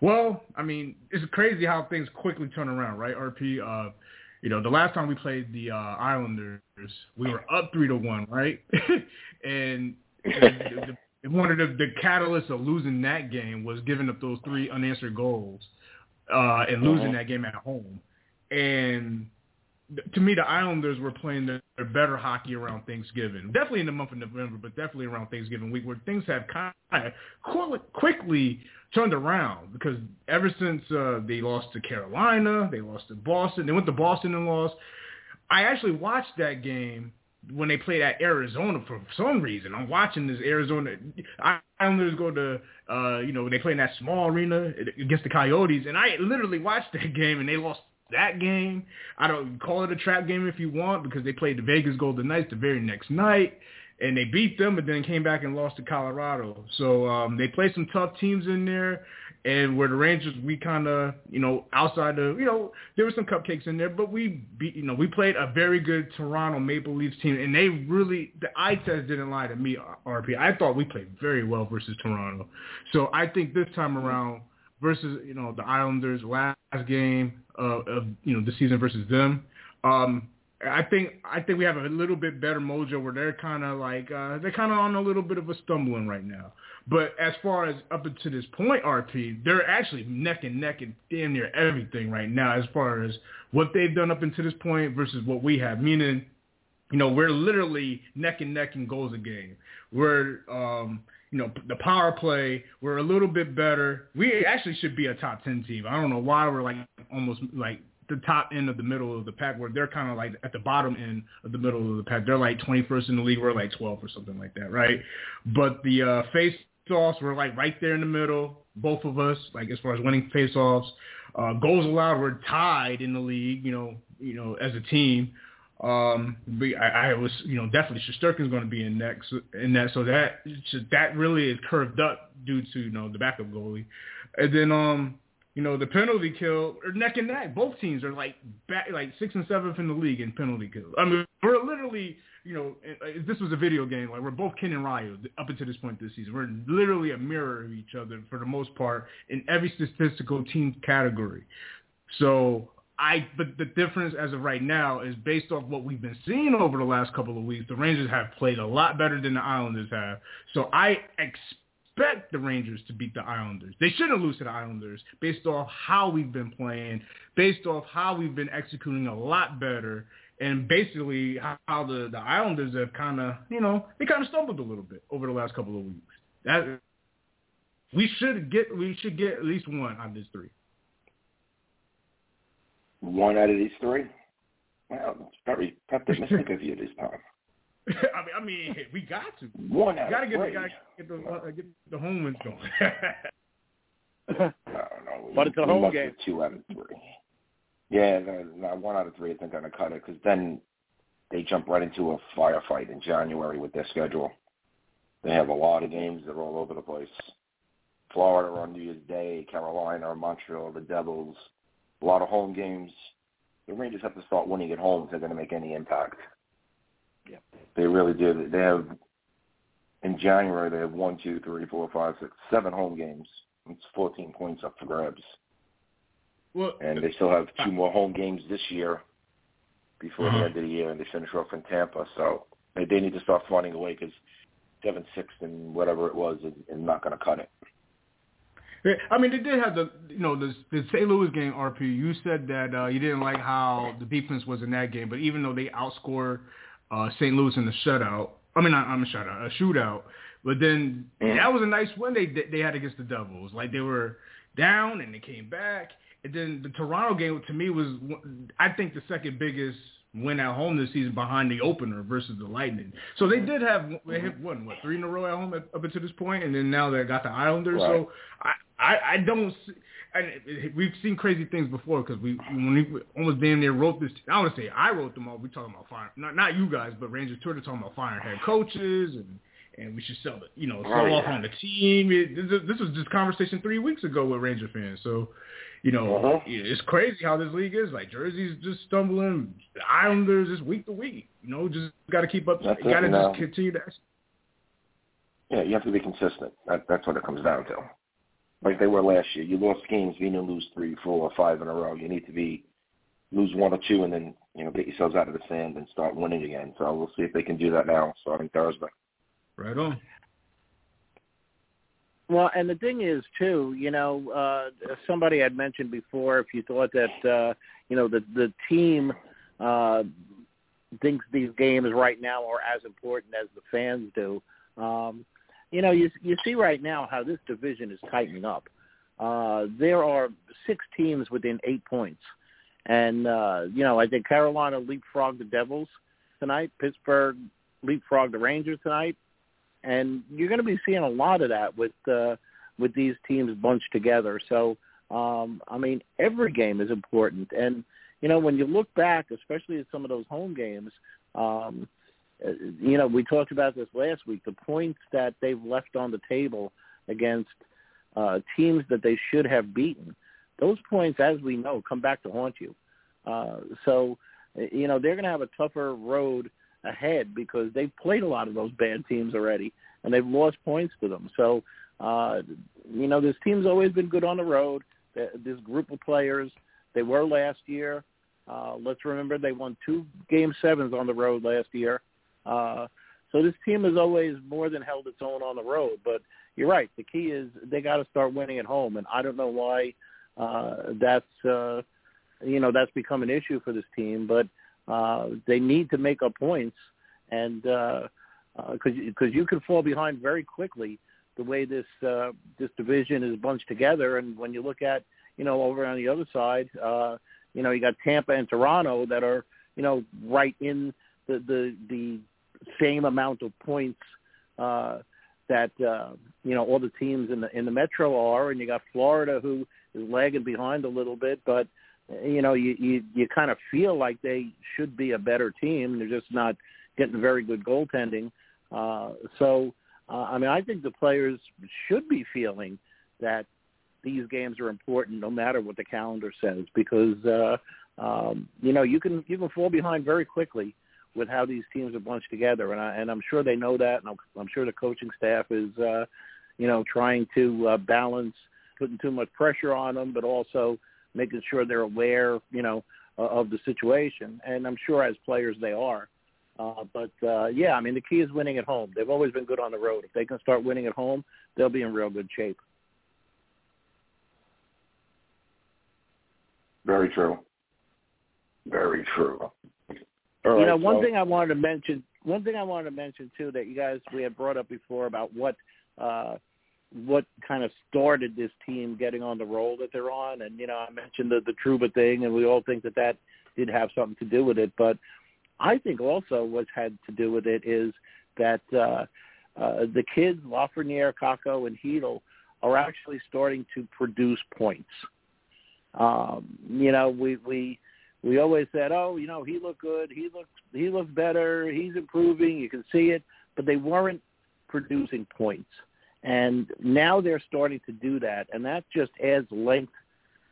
Well, I mean, it's crazy how things quickly turn around, right? RP, uh, you know, the last time we played the uh, Islanders, we were up three to one, right? and, and the, one of the, the catalysts of losing that game was giving up those three unanswered goals uh, and losing uh-huh. that game at home. And to me, the Islanders were playing their, their better hockey around Thanksgiving. Definitely in the month of November, but definitely around Thanksgiving week, where things have kind of quickly turned around. Because ever since uh, they lost to Carolina, they lost to Boston, they went to Boston and lost. I actually watched that game when they played at Arizona for some reason. I'm watching this Arizona Islanders go to uh, you know, they play in that small arena against the Coyotes and I literally watched that game and they lost that game. I don't call it a trap game if you want because they played the Vegas Golden Knights the very next night and they beat them but then came back and lost to Colorado. So um they played some tough teams in there and where the Rangers, we kind of, you know, outside of, you know, there were some cupcakes in there, but we beat, you know, we played a very good Toronto Maple Leafs team, and they really, the eye test didn't lie to me, RP. I thought we played very well versus Toronto. So I think this time around versus, you know, the Islanders last game of, of you know, the season versus them, um, I think I think we have a little bit better mojo where they're kind of like uh, they're kind of on a little bit of a stumbling right now. But as far as up until this point, RP, they're actually neck and neck and damn near everything right now as far as what they've done up until this point versus what we have. Meaning, you know, we're literally neck and neck in goals a game. We're um, you know, the power play, we're a little bit better. We actually should be a top 10 team. I don't know why we're like almost like the top end of the middle of the pack where they're kind of like at the bottom end of the middle of the pack. They're like 21st in the league. We're like 12 or something like that, right? But the uh, face offs were like right there in the middle, both of us, like as far as winning face offs. Uh, goals allowed were tied in the league, you know, you know, as a team. Um, but I, I was, you know, definitely Shesterkin's going to be in next in that, so that that really is curved up due to you know the backup goalie, and then um, you know, the penalty kill are neck and neck. Both teams are like back, like sixth and seventh in the league in penalty kill. I mean, we're literally, you know, if this was a video game, like we're both Ken and Ryu up until this point this season. We're literally a mirror of each other for the most part in every statistical team category. So I, but the difference as of right now is based off what we've been seeing over the last couple of weeks. The Rangers have played a lot better than the Islanders have. So I expect the Rangers to beat the Islanders. They shouldn't lose to the Islanders based off how we've been playing, based off how we've been executing a lot better, and basically how the, the Islanders have kind of, you know, they kind of stumbled a little bit over the last couple of weeks. That we should get we should get at least one out of these three. One out of these three. Well, it's very pessimistic of you this time. I mean, I mean, we got to. One out gotta of get, three. Gotta get the uh, get the home wins going. no, no, But it's a home game. Two out of three. Yeah, no, no, one out of three isn't going to cut it because then they jump right into a firefight in January with their schedule. They have a lot of games that are all over the place. Florida on New Year's Day, Carolina, Montreal, the Devils, a lot of home games. The Rangers have to start winning at home if they're going to make any impact. Yep. They really do. They have in January they have one, two, three, four, five, six, seven home games. It's 14 points up for grabs, well, and they still have two more home games this year before Uh-huh. the end of the year, and they finish off in Tampa. So they, they need to start finding a way because seven, six, and whatever it was is, is not going to cut it. I mean, they did have the, you know, the, the St. Louis game, RP. You said that uh, you didn't like how the defense was in that game, but even though they outscored uh, St. Louis in the shutout, I mean, not, I'm a shutout, a shootout, but then that was a nice win they they had against the Devils. Like they were down and they came back, and then the Toronto game to me was, one- I think, the second biggest win at home this season behind the opener versus the Lightning. So they did have they have won what three in a row at home up until this point, and then now they got the Islanders. Right. So I, I I don't. See, it- we've seen crazy things before because we when we almost damn near wrote this. I want to say I wrote them all. We're talking about fire, not not you guys, but Rangers Twitter talking about firing head coaches and and we should sell it, you know, sell Oh, off yeah. on the team. It, this, this was just conversation three weeks ago with Ranger fans. So, you know, Uh-huh. it's crazy how this league is. Like Jersey's just stumbling, the Islanders is week to week. You know, just got to keep up. Got to just continue to. Yeah, you have to be consistent. That, that's what it comes down to. Like they were last year. You lost games, you didn't lose three, four, or five in a row. You need to be lose one or two and then you know get yourselves out of the sand and start winning again. So we'll see if they can do that now starting Thursday. Right on. Well, and the thing is too, you know, uh, somebody had mentioned before, if you thought that, uh, you know, the the team uh, thinks these games right now are as important as the fans do. Um, you know, you you see right now how this division is tightening up. Uh, there are six teams within eight points, and uh, you know, I think Carolina leapfrogged the Devils tonight. Pittsburgh leapfrogged the Rangers tonight and you're going to be seeing a lot of that with uh, with these teams bunched together. So, um, I mean, every game is important, and you know, when you look back, especially at some of those home games, um, you know, we talked about this last week. The points that they've left on the table against uh, teams that they should have beaten, those points, as we know, come back to haunt you. Uh, so, you know, they're going to have a tougher road ahead because they've played a lot of those bad teams already and they've lost points to them. So, uh, you know, this team's always been good on the road. This group of players, they were last year. Uh, let's remember they won two game sevens on the road last year. Uh, so this team has always more than held its own on the road. But you're right. The key is they got to start winning at home, and I don't know why uh, that's uh, you know that's become an issue for this team. But uh, they need to make up points, and because uh, because you can fall behind very quickly the way this uh, this division is bunched together. And when you look at you know over on the other side, uh, you know you got Tampa and Toronto that are you know right in the the the same amount of points uh, that uh, you know all the teams in the in the Metro are, and you got Florida who is lagging behind a little bit, but you know, you you, you kind of feel like they should be a better team. They're just not getting very good goaltending. Uh, so, uh, I mean, I think the players should be feeling that these games are important, no matter what the calendar says, because uh, um, you know you can you can fall behind very quickly with how these teams are bunched together, and I, and I'm sure they know that, and I'm, I'm sure the coaching staff is, uh, you know, trying to uh, balance putting too much pressure on them, but also making sure they're aware, you know, uh, of the situation. And I'm sure as players they are. Uh, but uh, yeah, I mean the key is winning at home. They've always been good on the road. If they can start winning at home, they'll be in real good shape. Very true. Very true. All you right, know, one so- thing I wanted to mention, one thing I wanted to mention too that you guys we had brought up before about what uh, what kind of started this team getting on the roll that they're on. And you know, I mentioned the the Trouba thing, and we all think that that did have something to do with it. But I think also what's had to do with it is that uh, uh, the kids, Lafreniere, Kakko, and Chytil, are actually starting to produce points. Um, you know, we we we always said, oh, you know, he looked good, he looks he looks better, he's improving, you can see it, but they weren't producing points. And now they're starting to do that, and that just adds length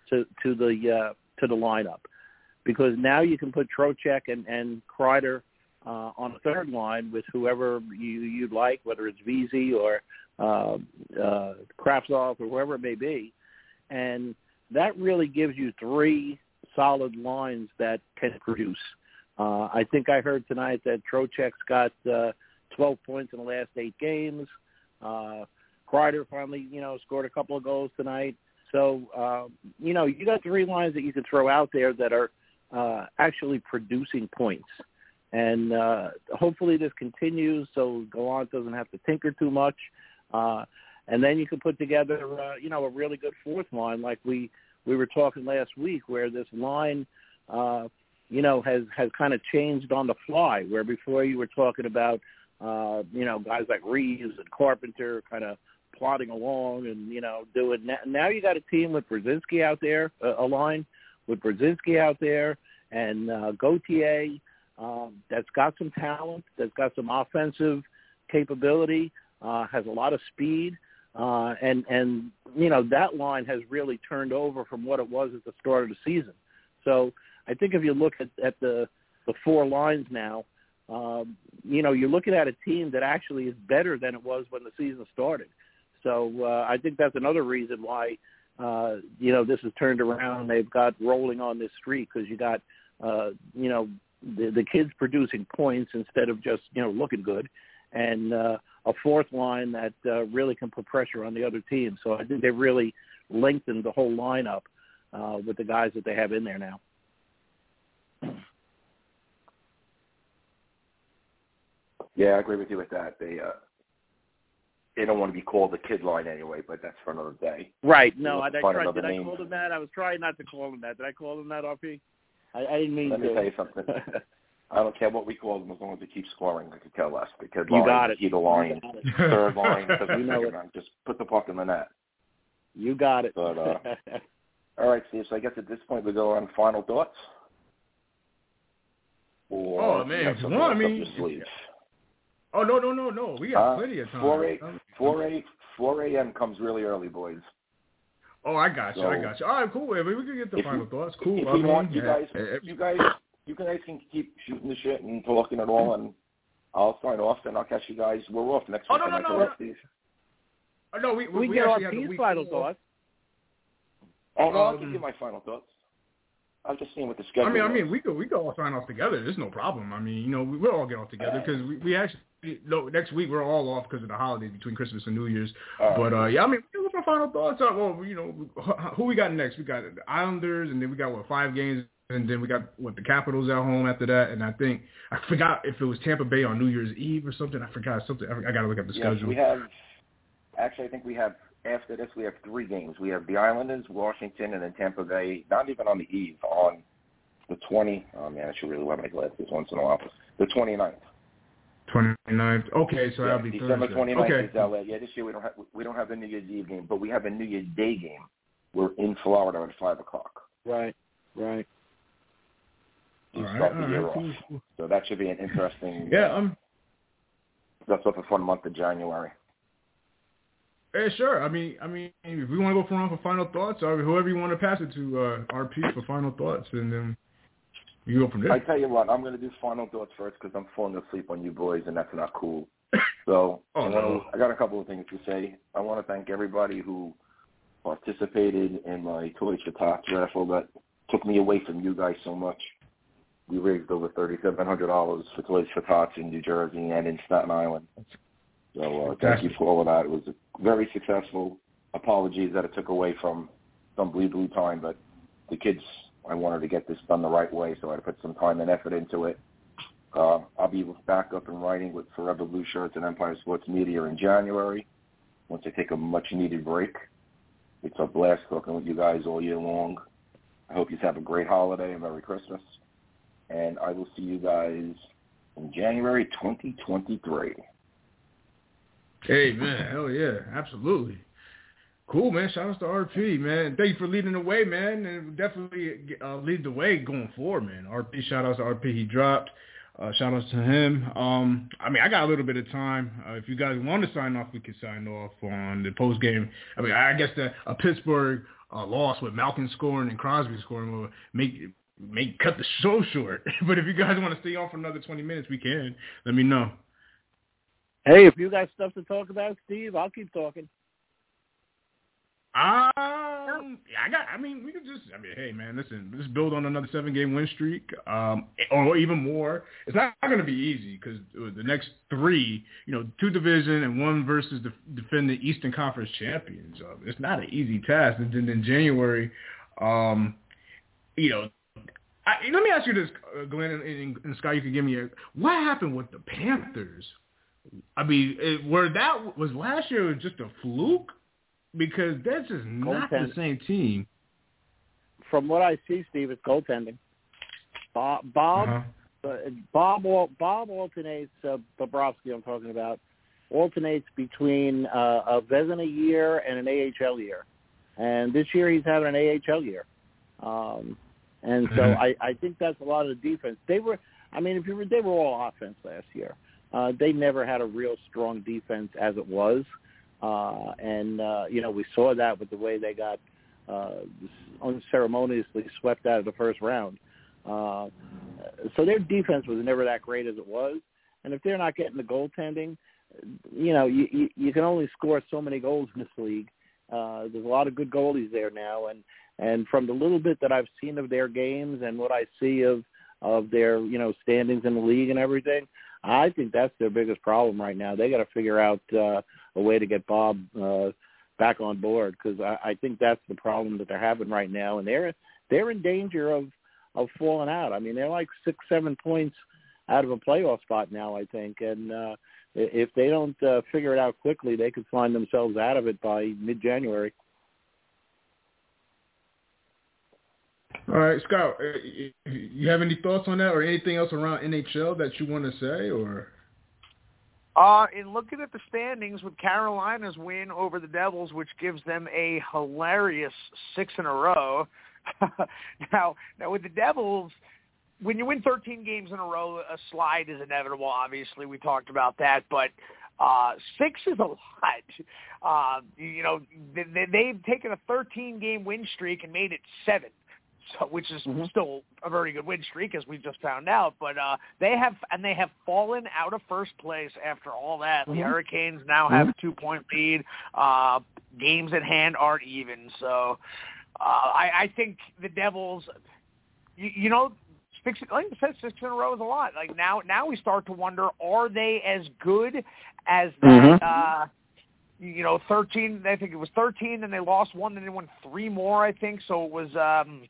to to the uh, to the lineup. Because now you can put Trocheck and and Kreider uh, on a third line with whoever you you'd like, whether it's Vesey or uh, uh, Kravtsov or whoever it may be, and that really gives you three solid lines that can produce. Uh, I think I heard tonight that Trocheck's got uh, 12 points in the last eight games. Uh, Kreider finally, you know, scored a couple of goals tonight. So, uh, you know, you got three lines that you can throw out there that are uh, actually producing points. And uh, hopefully this continues so Gallant doesn't have to tinker too much. Uh, and then you can put together, uh, you know, a really good fourth line like we we were talking last week, where this line, uh, you know, has has kind of changed on the fly. Where before you were talking about, uh, you know, guys like Reeves and Carpenter kind of plodding along and you know doing. That. Now you got a team with Brzezinski out there, a, a line with Brzezinski out there, and uh, Gauthier um, that's got some talent, that's got some offensive capability, uh, has a lot of speed. Uh, and and you know that line has really turned over from what it was at the start of the season. So I think if you look at, at the the four lines now, um, you know you're looking at a team that actually is better than it was when the season started. So uh, I think that's another reason why uh, you know this has turned around. They've got rolling on this streak because you got uh, you know the, the kids producing points instead of just you know looking good, and uh, a fourth line that uh, really can put pressure on the other team. So I think they've really lengthened the whole lineup uh, with the guys that they have in there now. Yeah, I agree with you with that. They uh, they don't want to be called the kid line anyway, but that's for another day. Right. No, I, I tried, did name. I call them that? I was trying not to call them that. Did I call them that, RP? I, I didn't mean Let to. Let me tell you something. I don't care what we call them as long as they keep scoring. I could care less. Because you got it. Either line, third line, you know it. Just put the puck in the net. You got it. But, uh, all right, Steve. So I guess at this point we go on final thoughts. Or oh man, no, I mean, oh no, no, no, no. We got uh, plenty of time. Four a four a four a.m. comes really early, boys. Oh, I got you. So, I got you. All right, cool. I mean, we can get the final you, thoughts. Cool. If I you mean, want, you yeah. guys, you guys you guys can keep shooting the shit and talking and all, and I'll sign off, and I'll catch you guys. We're off next oh, week. Oh, no, no, no. no. Oh, no, we, we, we, we get actually our have the piece final thoughts. Oh, no, Um, I'll give you my final thoughts. I was just seeing what the schedule I mean, I mean, we could we could all sign off together. There's no problem. I mean, you know, we, we'll all get off together because we, we actually no next week we're all off because of the holidays between Christmas and New Year's. All right. But uh yeah, I mean, what's my final thoughts? Uh, well, you know, who we got next? We got the Islanders, and then we got what five games, and then we got what the Capitals at home after that. And I think I forgot if it was Tampa Bay on New Year's Eve or something. I forgot something. I, I got to look up the yes, schedule. we have. Actually, I think we have after this we have three games. We have the Islanders, Washington, and then Tampa Bay. Not even on the eve on the 20. Oh man, I should really wear my glasses once in a while. The 29th. 29th. Okay, so yeah, that'll be December Thursday. 29th okay. is LA. Yeah, this year we don't have we don't have a New Year's Eve game, but we have a New Year's Day game. We're in Florida at five o'clock. Right, right. All right, start the year cool, off. cool. So that should be an interesting. Yeah, um, That's up a fun month of January. Hey, sure. I mean, I mean, if we want to go for round for final thoughts, or whoever you want to pass it to, uh, RP for final thoughts, and then you go from there. I tell you what, I'm going to do final thoughts first because I'm falling asleep on you boys, and that's not cool. So Oh, I, wanna, no. I got a couple of things to say. I want to thank everybody who participated in my for Tots raffle that took me away from you guys so much. We raised over $3,700 for Toys for Tots in New Jersey and in Staten Island. So uh, thank you for all of that. It was a very successful. Apologies that it took away from some Blue Blue time, but the kids, I wanted to get this done the right way, so I put some time and effort into it. Uh, I'll be back up and writing with Forever Blue Shirts and Empire Sports Media in January. once I take a much-needed break. It's a blast talking with you guys all year long. I hope you have a great holiday and Merry Christmas. And I will see you guys in January 2023. Hey, man. Hell yeah. Absolutely. Cool, man. Shout out to RP, man. Thank you for leading the way, man. And definitely uh, lead the way going forward, man. RP, shout out to RP. He dropped. Uh, shout out to him. Um, I mean, I got a little bit of time. Uh, if you guys want to sign off, we can sign off on the post game. I mean, I guess the a Pittsburgh uh, loss with Malkin scoring and Crosby scoring will make make cut the show short. but if you guys want to stay on for another 20 minutes, we can. Let me know. Hey, if you got stuff to talk about, Steve, I'll keep talking. Um, I got. I mean, we could just. I mean, hey, man, listen. Let's build on another seven-game win streak, um, or even more. It's not going to be easy because the next three, you know, two division and one versus the defending Eastern Conference champions. Uh, it's not an easy task. And then in January, um, you know, I, let me ask you this, uh, Glenn and, and, and Scott. You can give me a. What happened with the Panthers? I mean, it, were that was last year was just a fluke? because that's just not the same team. From what I see, Steve, it's goaltending. Bob, Bob, uh-huh. uh, Bob, Bob alternates. Uh, Bobrovsky, I'm talking about, alternates between uh, a Vezina year and an AHL year, and this year he's having an AHL year. Um, and so mm-hmm. I, I think that's a lot of the defense. They were, I mean, if you were, they were all offense last year. Uh, they never had a real strong defense as it was. Uh, and, uh, you know, we saw that with the way they got uh, unceremoniously swept out of the first round. Uh, so their defense was never that great as it was. And if they're not getting the goaltending, you know, you, you, you can only score so many goals in this league. Uh, there's a lot of good goalies there now, and and from the little bit that I've seen of their games and what I see of of their you know standings in the league and everything, I think that's their biggest problem right now. They got to figure out uh, a way to get Bob uh, back on board because I, I think that's the problem that they're having right now, and they're they're in danger of of falling out. I mean, they're like six, seven points out of a playoff spot now, I think, and uh, if they don't uh, figure it out quickly, they could find themselves out of it by mid-January. All right, Scott, uh, you have any thoughts on that, or anything else around NHL that you want to say, or? Uh, in looking at the standings with Carolina's win over the Devils, which gives them a hilarious six in a row. now, now with the Devils, when you win 13 games in a row, a slide is inevitable. Obviously, we talked about that, but uh, six is a lot. Uh, you know, they, they've taken a 13 game win streak and made it seven so, which is mm-hmm. still a very good win streak, as we just found out. But uh, they have and they have fallen out of first place after all that. Mm-hmm. The Hurricanes now mm-hmm. have a two point lead. Uh, games at hand aren't even. So uh, I, I think the Devils, you, you know, six like I said, six in a row is a lot. Like now, now we start to wonder: Are they as good as that? Mm-hmm. Uh, you know, 13, I think it was 13, and they lost one, then they won three more, I think. So it was, um,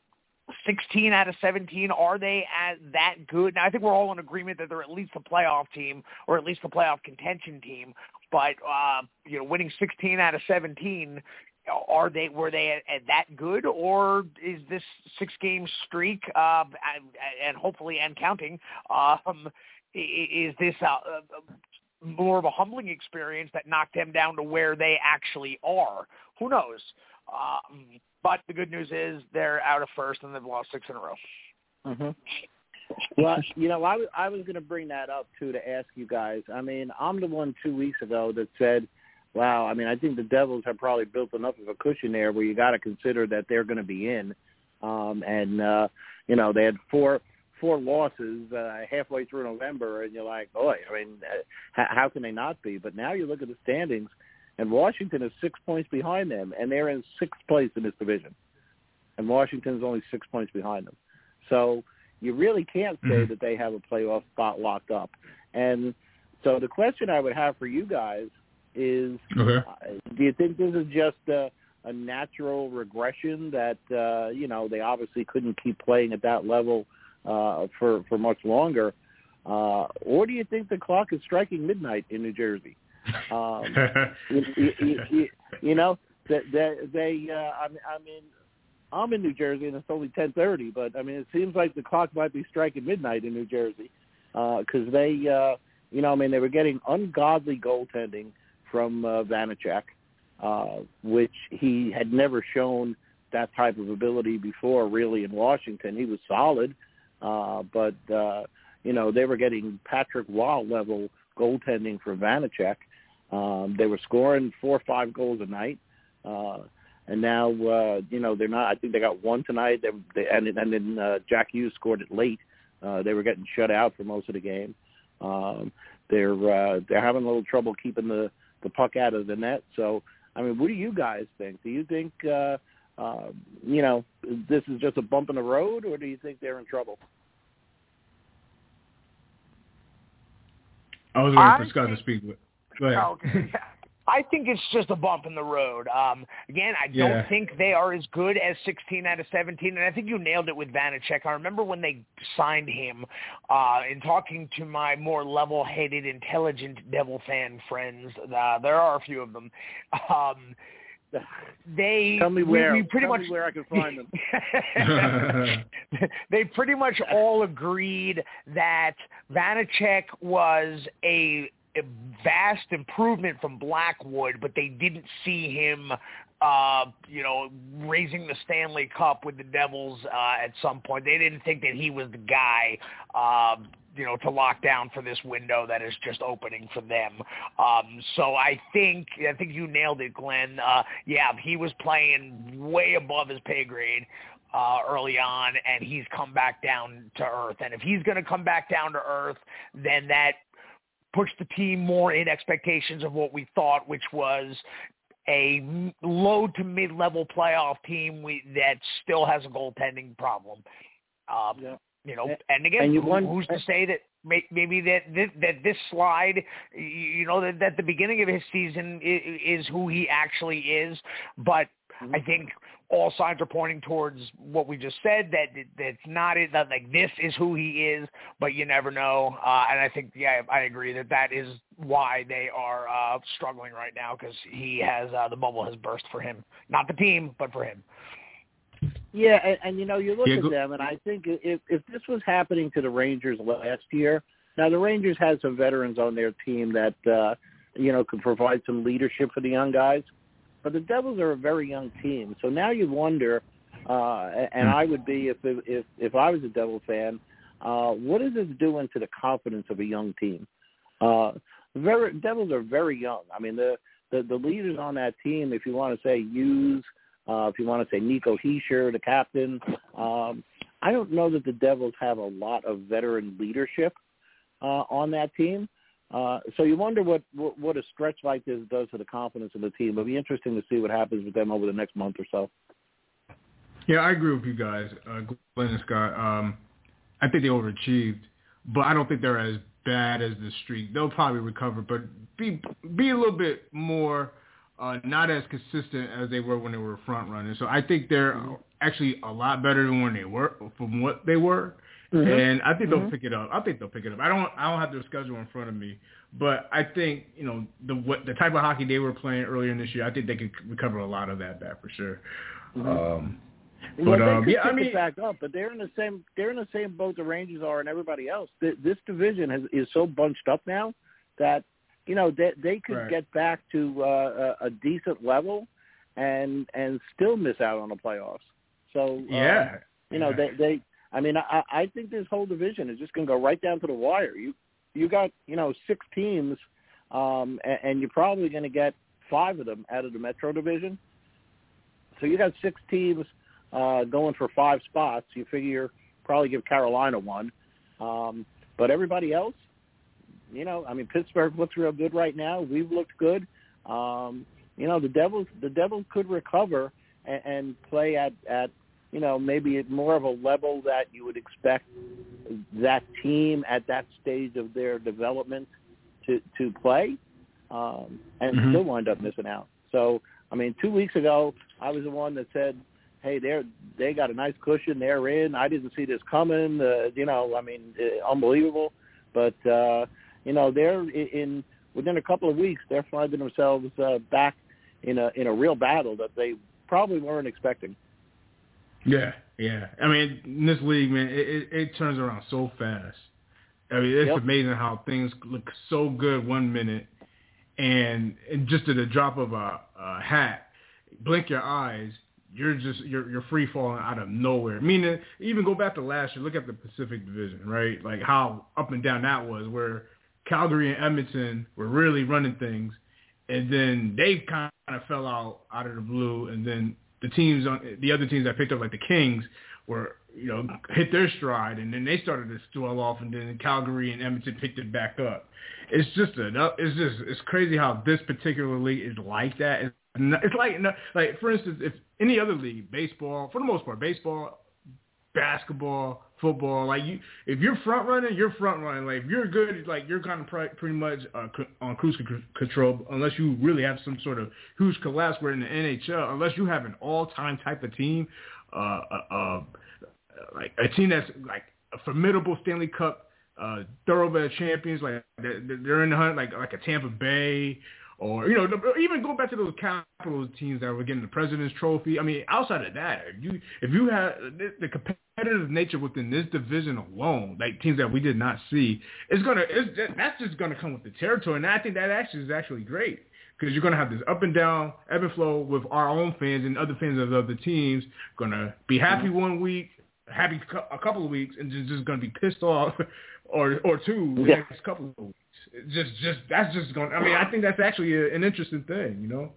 16 out of 17. Are they as that good? Now, I think we're all in agreement that they're at least a playoff team or at least a playoff contention team. But uh, you know, winning 16 out of 17, are they were they at, at that good, or is this six game streak uh, and hopefully and counting? Um, is this a, more of a humbling experience that knocked them down to where they actually are? Who knows? Um, but the good news is they're out of first and they've lost six in a row. Mm-hmm. Well, you know, I, I was going to bring that up too to ask you guys. I mean, I'm the one two weeks ago that said, "Wow, I mean, I think the Devils have probably built enough of a cushion there where you got to consider that they're going to be in." Um, and uh, you know, they had four four losses uh, halfway through November, and you're like, "Boy, I mean, uh, how can they not be?" But now you look at the standings and Washington is six points behind them, and they're in sixth place in this division. And Washington is only six points behind them. So you really can't say mm-hmm. that they have a playoff spot locked up. And so the question I would have for you guys is, okay. uh, do you think this is just a, a natural regression that uh, you know they obviously couldn't keep playing at that level uh, for for much longer, uh, or do you think the clock is striking midnight in New Jersey? Um, you, you, you, you know, they, they, they uh, I mean, I mean, I'm in New Jersey and it's only 10:30, but I mean, it seems like the clock might be striking midnight in New Jersey because uh, they, uh, you know, I mean, they were getting ungodly goaltending from uh, Vanecek, uh, which he had never shown that type of ability before. Really, in Washington, he was solid, uh, but uh, you know, they were getting Patrick Roy level goaltending from Vanecek. Um, they were scoring four or five goals a night. Uh, and now, uh, you know, they're not. I think they got one tonight. They, they and, and then uh, Jack Hughes scored it late. Uh, they were getting shut out for most of the game. Um, they're uh, they're having a little trouble keeping the the puck out of the net. So, I mean, what do you guys think? Do you think uh, uh, you know this is just a bump in the road, or do you think they're in trouble? I was waiting for Scott to speak. With. Go ahead. Oh, okay. I think it's just a bump in the road. Um, again, I don't Yeah. think they are as good as 16 out of 17, and I think you nailed it with Vanecek. I remember when they signed him, uh, in talking to my more level-headed, intelligent Devil fan friends, uh, there are a few of them. Um, they Tell me where. we, pretty Tell much me where I can find them. they pretty much all agreed that Vanecek was a, a vast improvement from Blackwood, but they didn't see him, uh, you know, raising the Stanley Cup with the Devils uh, at some point. They didn't think that he was the guy. Uh, you know, to lock down for this window that is just opening for them. Um, so I think I think you nailed it, Glenn. Uh, yeah, he was playing way above his pay grade uh, early on, and he's come back down to earth. And if he's going to come back down to earth, then that puts the team more in expectations of what we thought, which was a low to mid-level playoff team we, that still has a goaltending problem. Um, Yeah. You know, And- again, and you who- won- who's to say that may- maybe that this, that this slide, you know, that, that the beginning of his season is, is who he actually is, but Mm-hmm. I think all signs are pointing towards what we just said that that's not it. That like this is who he is, but you never know. Uh, and I think yeah, I agree that that is why they are uh, struggling right now because he has uh, the bubble has burst for him, not the team, but for him. Yeah, and, and you know, you look Yeah, at go- them, and I think if if this was happening to the Rangers last year, now the Rangers had some veterans on their team that uh, you know could provide some leadership for the young guys, but the Devils are a very young team, so now you wonder, uh, and I would be if if if I was a Devil fan, uh, what is this doing to the confidence of a young team? Uh, very Devils are very young. I mean the the, the leaders on that team, if you want to say use uh, if you want to say Nico Hischier, the captain. Um, I don't know that the Devils have a lot of veteran leadership uh, on that team. Uh, so you wonder what, what what a stretch like this does to the confidence of the team. It'll be interesting to see what happens with them over the next month or so. Yeah, I agree with you guys, uh, Glenn and Scott. Um, I think they overachieved, but I don't think they're as bad as the streak. They'll probably recover, but be be a little bit more uh, not as consistent as they were when they were front running. So I think they're actually a lot better than when they were from what they were. And I think they'll pick it up. I think they'll pick it up. I don't. I don't have their schedule in front of me, but I think you know the what the type of hockey they were playing earlier in this year. I think they could recover a lot of that back for sure. Um, Well, but they um, could yeah, I mean, it back up, but they're in the same they're in the same boat the Rangers are and everybody else. This division has, is so bunched up now that you know they they could Right. get back to uh, a, a decent level and and still miss out on the playoffs. So um, yeah, you know Yeah. they they I mean I I think this whole division is just going to go right down to the wire. You you got you know six teams, um, and, and you're probably going to get five of them out of the Metro division. So you got six teams uh, going for five spots. You figure probably give Carolina one, um, but everybody else, you know, I mean Pittsburgh looks real good right now. We've looked good. Um, you know the Devils the Devils could recover and, and play at at you know maybe at more of a level that you would expect that team at that stage of their development to to play, um, and Mhm. still wind up missing out. So I mean, two weeks ago I was the one that said, "Hey, they're they got a nice cushion. They're in. I didn't see this coming. Uh, you know, I mean, uh, unbelievable." But uh, you know, they're i- in within a couple of weeks, they're finding themselves uh, back in a in a real battle that they probably weren't expecting. Yeah, yeah. I mean, in this league, man, it, it, it turns around so fast. I mean, it's yep. amazing how things look so good one minute, and, and just at the drop of a, a hat, blink your eyes, you're just you're you're free falling out of nowhere. Meaning, even go back to last year. Look at the Pacific Division, right? Like how up and down that was, where Calgary and Edmonton were really running things, and then they kind of fell out out of the blue, and then the teams on the other teams that picked up like the Kings were you know hit their stride, and then they started to swell off, and then Calgary and Edmonton picked it back up. It's just a it's just it's crazy how this particular league is like that. It's, it's like like for instance, if any other league, baseball for the most part, baseball, basketball, football. Like you, if you're front running, you're front running. Like if you're good, like you're kind of pretty much uh, on cruise c- control, unless you really have some sort of huge collapse. Where in the NHL, unless you have an all-time type of team, uh, uh, uh, like a team that's like a formidable Stanley Cup uh, thoroughbred champions, like they're in the hunt, like like a Tampa Bay or you know, even going back to those capital teams that were getting the President's Trophy. I mean, outside of that, if you if you have the competitive nature within this division alone, like teams that we did not see, it's gonna it's, that's just gonna come with the territory, and I think that actually is actually great because you're gonna have this up and down ebb and flow with our own fans and other fans of other teams. Gonna be happy mm-hmm. one week, happy a couple of weeks, and just just gonna be pissed off, or or two the yeah. next couple of weeks just just that's just going. I mean, I think that's actually a, an interesting thing, you know.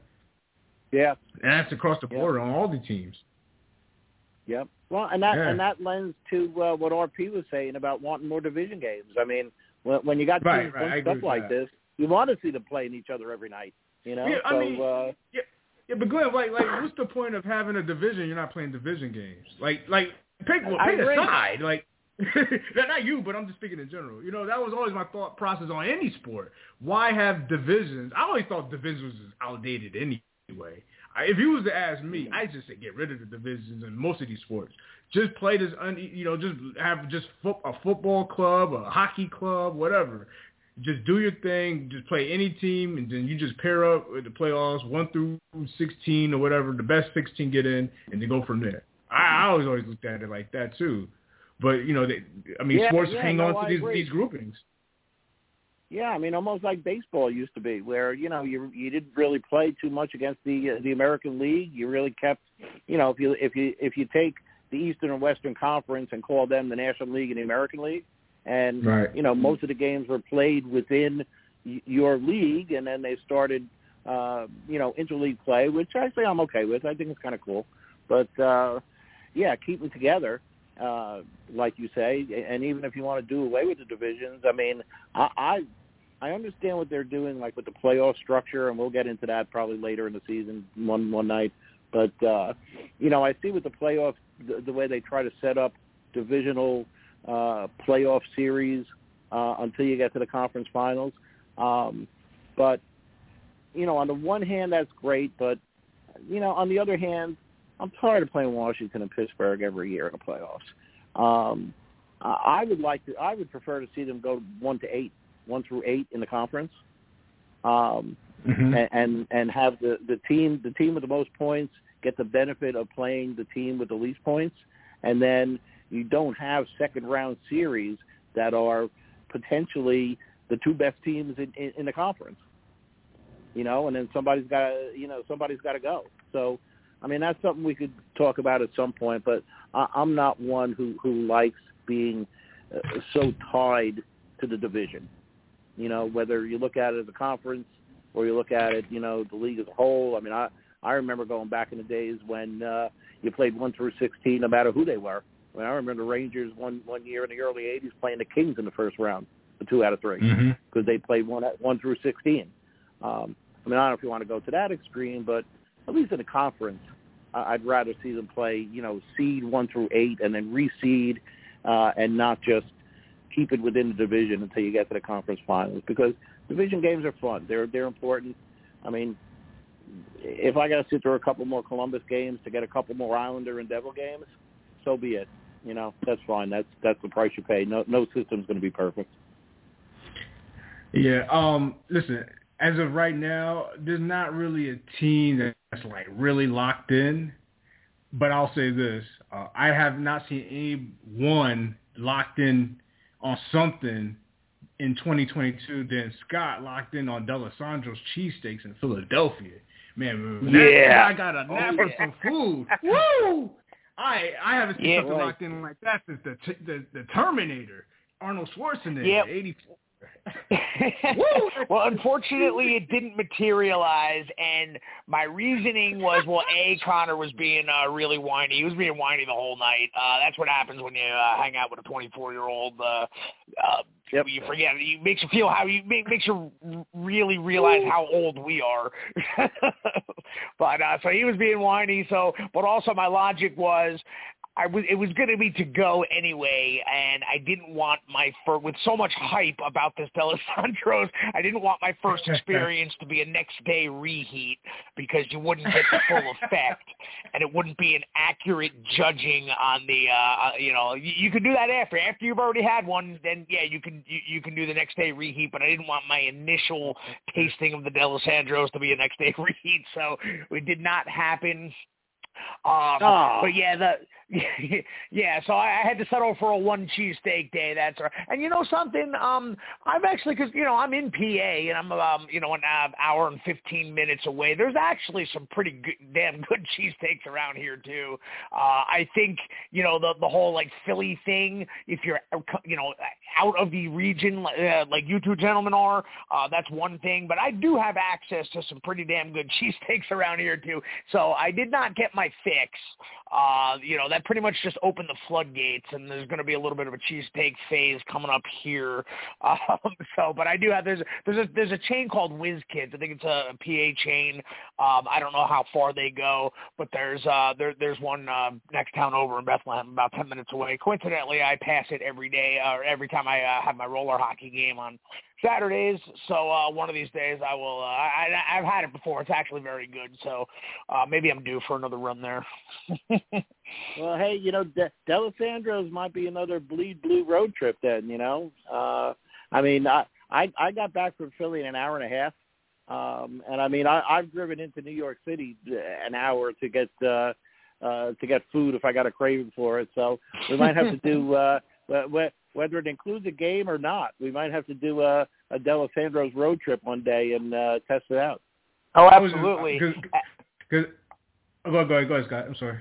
Yeah, and that's across the board on all the teams. Yep. Well, and that yeah. and that lends to uh, what RP was saying about wanting more division games. I mean, when, when you got right, teams right. stuff like that. this, you want to see them playing each other every night. You know. Yeah, I so, mean, uh, yeah, yeah, but Glenn, like, like, what's the point of having a division? You're not playing division games. Like, like, pick, well, pick a side. Like, not you, but I'm just speaking in general. You know, that was always my thought process on any sport. Why have divisions? I always thought divisions was outdated anyway. If you was to ask me, mm-hmm. I just say get rid of the divisions in most of these sports. Just play this, un, you know, just have just fo- a football club, a hockey club, whatever. Just do your thing. Just play any team, and then you just pair up with the playoffs, one through sixteen or whatever. The best sixteen get in, and then go from there. I, I always always looked at it like that too. But you know, they, I mean, yeah, sports yeah, hang no, on to these these groupings. Yeah, I mean, almost like baseball used to be, where you know you you didn't really play too much against the uh, the American League. You really kept, you know, if you if you if you take the Eastern and Western Conference and call them the National League and the American League, and right. you know most of the games were played within y- your league, and then they started, uh, you know, interleague play, which I say I'm okay with. I think it's kind of cool, but uh, yeah, keep them together uh, like you say, and even if you want to do away with the divisions, I mean, I, I I understand what they're doing, like with the playoff structure, and we'll get into that probably later in the season, one one night. But uh, you know, I see with the playoff the, the way they try to set up divisional uh, playoff series uh, until you get to the conference finals. Um, but you know, on the one hand, that's great, but you know, on the other hand, I'm tired of playing Washington and Pittsburgh every year in the playoffs. Um, I would like to. I would prefer to see them go one to eight, one through eight in the conference, um, mm-hmm. and, and and have the the team the team with the most points get the benefit of playing the team with the least points, and then you don't have second round series that are potentially the two best teams in, in, in the conference. You know, and then somebody's got to you know somebody's got to go. So I mean, that's something we could talk about at some point, but I, I'm not one who who likes being uh, so tied to the division. You know, whether you look at it as a conference or you look at it, you know, the league as a whole. I mean, I I remember going back in the days when uh, you played one through sixteen, no matter who they were. I, mean, I remember the Rangers one one year in the early '80s playing the Kings in the first round, the two out of three, because mm-hmm. they played one at one through sixteen. Um, I mean, I don't know if you want to go to that extreme, but at least in a conference, I'd rather see them play, you know, seed one through eight and then reseed, uh, and not just keep it within the division until you get to the conference finals because division games are fun. They're they're important. I mean, if I got to sit through a couple more Columbus games to get a couple more Islander and Devil games, so be it. You know, that's fine. That's that's the price you pay. No no system's going to be perfect. Yeah. Um. Listen. As of right now, there's not really a team that's like really locked in. But I'll say this: uh, I have not seen anyone locked in on something in 2022 than Scott locked in on Dalessandro's cheesesteaks in Philadelphia. Man, yeah, I got a nap oh, yeah. some food. Woo! I I haven't seen yeah, something right. locked in like that since the the, the Terminator, Arnold Schwarzenegger, yep. 84. Well, unfortunately, it didn't materialize, and my reasoning was, well, a Connor was being uh, really whiny. He was being whiny the whole night. Uh, that's what happens when you uh, hang out with a 24 year old. Uh, uh, yep. You forget. It makes you feel how you make, makes you really realize how old we are. but uh, so he was being whiny. So, but also my logic was I it was going to be to go anyway, and I didn't want my first with so much hype about this Dalessandro's. I didn't want my first experience to be a next day reheat because you wouldn't get the full effect, and it wouldn't be an accurate judging on the. Uh, uh, you know, you, you can do that after after you've already had one. Then yeah, you can you, you can do the next day reheat. But I didn't want my initial tasting of the Dalessandro's to be a next day reheat, so it did not happen. Um, oh. But yeah, the yeah, so I had to settle for a one cheesesteak day. That's right. And you know something? Um, I'm actually because you know I'm in PA and I'm um you know an uh, hour and fifteen minutes away. There's actually some pretty good, damn good cheesesteaks around here too. Uh, I think you know the the whole like Philly thing. If you're you know out of the region uh, like you two gentlemen are, uh, that's one thing. But I do have access to some pretty damn good cheesesteaks around here too. So I did not get my fix. Uh, you know that that pretty much just opened the floodgates, and there's going to be a little bit of a cheesesteak phase coming up here. Um, so, but I do have there's there's a there's a chain called Whiz Kids. I think it's a a PA chain. Um, I don't know how far they go, but there's uh there there's one uh, next town over in Bethlehem, about ten minutes away. Coincidentally, I pass it every day or every time I uh, have my roller hockey game on Saturdays. So uh, one of these days I will. Uh, I, I've had it before. It's actually very good. So uh, maybe I'm due for another run there. well, hey, you know, De- Dalessandro's might be another bleed blue road trip then. You know, uh, I mean, I, I I got back from Philly in an hour and a half. Um, and I mean, I, I've driven into New York City an hour to get uh, uh, to get food if I got a craving for it. So we might have to do uh, whether it includes a game or not. We might have to do a, a Dalessandro's road trip one day and uh, test it out. Oh, absolutely. Cause, oh, go, go ahead, go ahead, Scott. I'm sorry.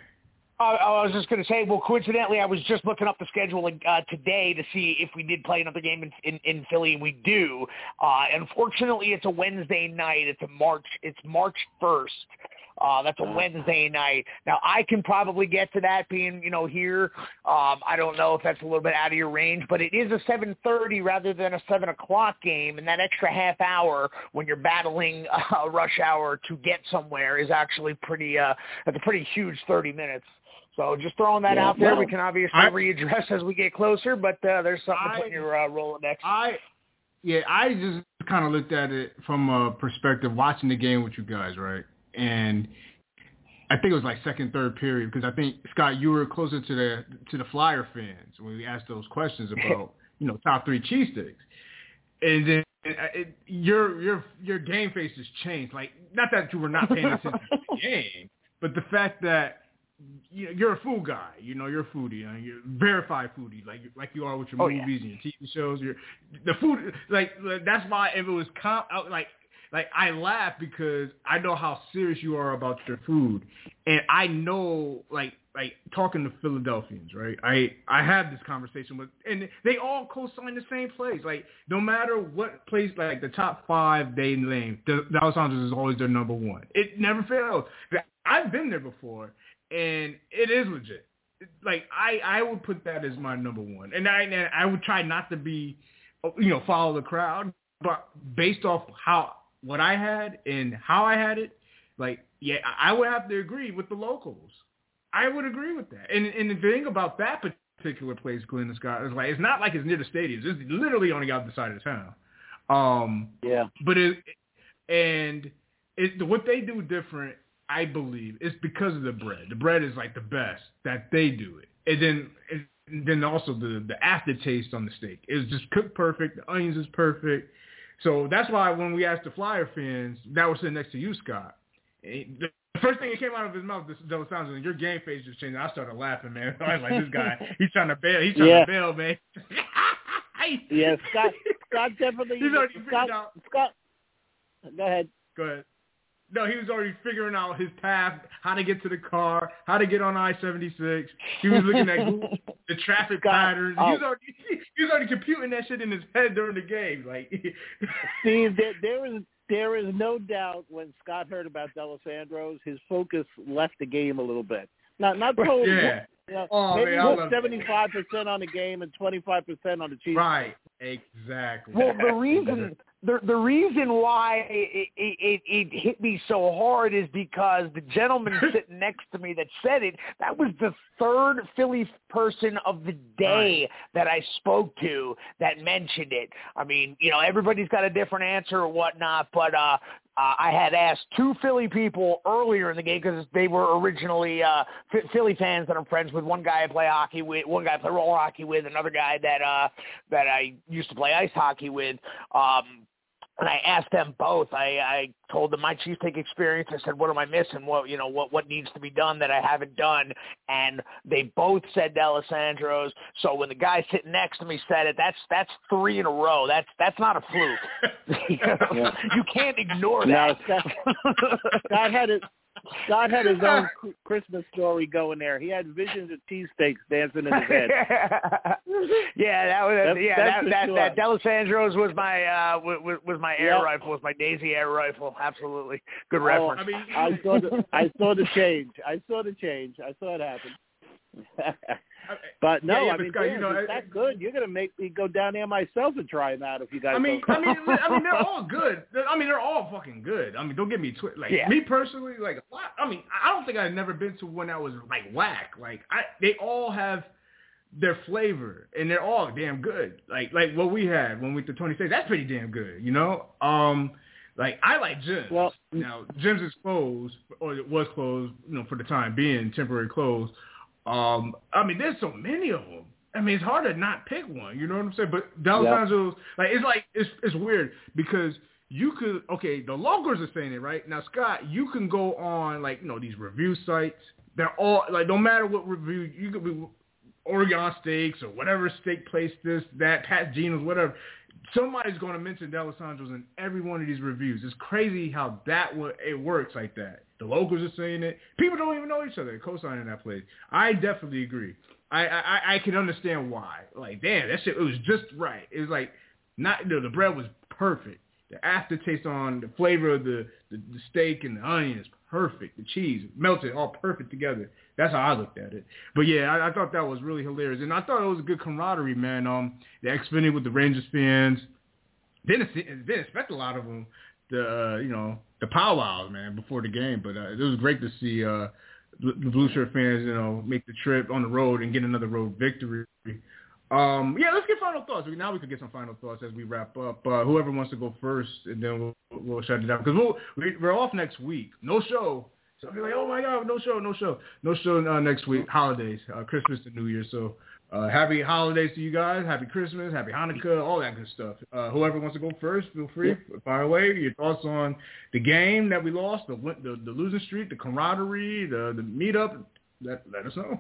Uh, I was just going to say, well, coincidentally, I was just looking up the schedule uh, today to see if we did play another game in, in, in Philly, and we do. Uh, unfortunately, it's a Wednesday night. It's a March. It's March first. Uh, that's a Wednesday night. Now I can probably get to that being, you know, here. Um, I don't know if that's a little bit out of your range, but it is a 7:30 rather than a 7 o'clock game, and that extra half hour when you're battling uh, rush hour to get somewhere is actually pretty. Uh, that's a pretty huge 30 minutes. So just throwing that yeah, out there. Well, we can obviously I, readdress as we get closer, but uh, there's something I, to put in your uh, Rolodex. I yeah, I just kind of looked at it from a perspective watching the game with you guys, right? And I think it was like second, third period because I think Scott, you were closer to the to the Flyer fans when we asked those questions about you know top three cheesesteaks, and then uh, it, your your your game face has changed. Like not that you were not paying attention to the game, but the fact that you know, you're a food guy. You know, you're a foodie. You know, you're a verified foodie, like like you are with your oh, movies yeah. and your TV shows. Your the food, like that's why if it was comp, like like I laugh because I know how serious you are about your food, and I know like like talking to Philadelphians, right? I I have this conversation with, and they all co-sign the same place. Like no matter what place, like the top five they name, the Dalessandro's is always their number one. It never fails. I've been there before, and it is legit. Like I I would put that as my number one, and I and I would try not to be, you know, follow the crowd, but based off how what I had and how I had it, like yeah, I would have to agree with the locals. I would agree with that. And and the thing about that particular place, Glenn and Scott, is like it's not like it's near the stadiums. It's literally on the other side of town. Um, yeah. But it and it what they do different, I believe, is because of the bread. The bread is like the best that they do it, and then. And then also the the aftertaste on the steak is just cooked perfect. The onions is perfect So that's why when we asked the Flyer fans that was sitting next to you, Scott, the first thing that came out of his mouth, this Del Santos, and your game face just changed. I started laughing, man. I was like, this guy, he's trying to bail. He's trying Yeah. to bail, man. Yeah, Scott. Scott definitely. He's already figured Scott, out. Scott. Go ahead. Go ahead. No, he was already figuring out his path, how to get to the car, how to get on I-76. He was looking at Google, the traffic Scott, patterns. He was oh. already he was already computing that shit in his head during the game. Like, Steve, there, there is there is no doubt when Scott heard about Dalessandro's, his focus left the game a little bit. Not not totally. yeah, You know, Oh, maybe man, I love that. seventy five percent on the game and twenty five percent on the Chiefs. right, exactly. Well, the reason the the reason why it, it, it, it hit me so hard is because the gentleman sitting next to me that said it, that was the third Philly person of the day that I spoke to that mentioned it. I mean, you know, everybody's got a different answer or whatnot, but uh, uh, I had asked two Philly people earlier in the game because they were originally uh, Philly fans that I'm friends with. One guy I play hockey with, one guy I play roller hockey with, another guy that uh, that I used to play ice hockey with. Um, and I asked them both. I, I told them my cheesesteak experience. I said, "What am I missing? What you know? What what needs to be done that I haven't done?" And they both said Dalessandro's. So when the guy sitting next to me said it, that's that's three in a row. That's that's not a fluke. you, know? Yeah. You can't ignore No, that. Scott had it. Scott had his own cr- Christmas story going there. He had visions of cheesesteaks dancing in his head. yeah, that was That's- yeah that's that for that, sure. that Dalessandro's was my uh was, was my air Yep. rifle, was my Daisy air rifle. Absolutely good Oh, reference. I mean, I saw the I saw the change. I saw the change. I saw it happen. But no, Yeah, yeah, I mean, Scott, you know, it's I- that good. You're gonna make me go down there myself and try them out if you guys. I mean. I mean, I mean, they're all good. I mean, they're all fucking good. I mean, don't get me twi- like Yeah. me personally. Like, a lot- I mean, I don't think I've never been to one that was like whack. Like, I they all have their flavor and they're all damn good. Like, like what we had when we to Twenty States, that's pretty damn good. You know, um, like I like Jim's. Well- now Jim's is closed or it was closed, you know, for the time being, temporary closed. Um, I mean, there's so many of them. I mean, it's hard to not pick one. You know what I'm saying? But Dalessandro's, like, it's like it's it's weird because you could okay, the locals are saying it right now. Scott, you can go on like you know these review sites. They're all like no matter what review you could be Oregon Steaks or whatever steak place this that Pat Geno's whatever. Somebody's going to mention Dalessandro's in every one of these reviews. It's crazy how that it works like that. The locals are saying it. People don't even know each other. Co-signing that place. I definitely agree. I, I I can understand why. Like, damn, that shit it was just right. It was like not you know, the bread was perfect. The aftertaste on the flavor of the, the the steak and the onion is perfect. The cheese melted all perfect together. That's how I looked at it. But yeah, I, I thought that was really hilarious, and I thought it was a good camaraderie, man. Um, the Xfinity with the Rangers fans. Didn't didn't expect a lot of them. The uh, you know the powwows, man, before the game. But uh, it was great to see uh, the blue shirt fans, you know, make the trip on the road and get another road victory. Um, yeah, let's get final thoughts. Now we could get some final thoughts as we wrap up. Uh, whoever wants to go first, and then we'll, we'll shut it down because we'll, we- we're off next week. No show. So I'll be like, oh my god, no show, no show, no show uh, next week. Holidays, uh, Christmas and New Year. So uh, happy holidays to you guys. Happy Christmas, happy Hanukkah, all that good stuff. Uh, whoever wants to go first, feel free. Fire away. Your thoughts on the game that we lost, the the, the losing streak, the camaraderie, the the meetup. Let let us know.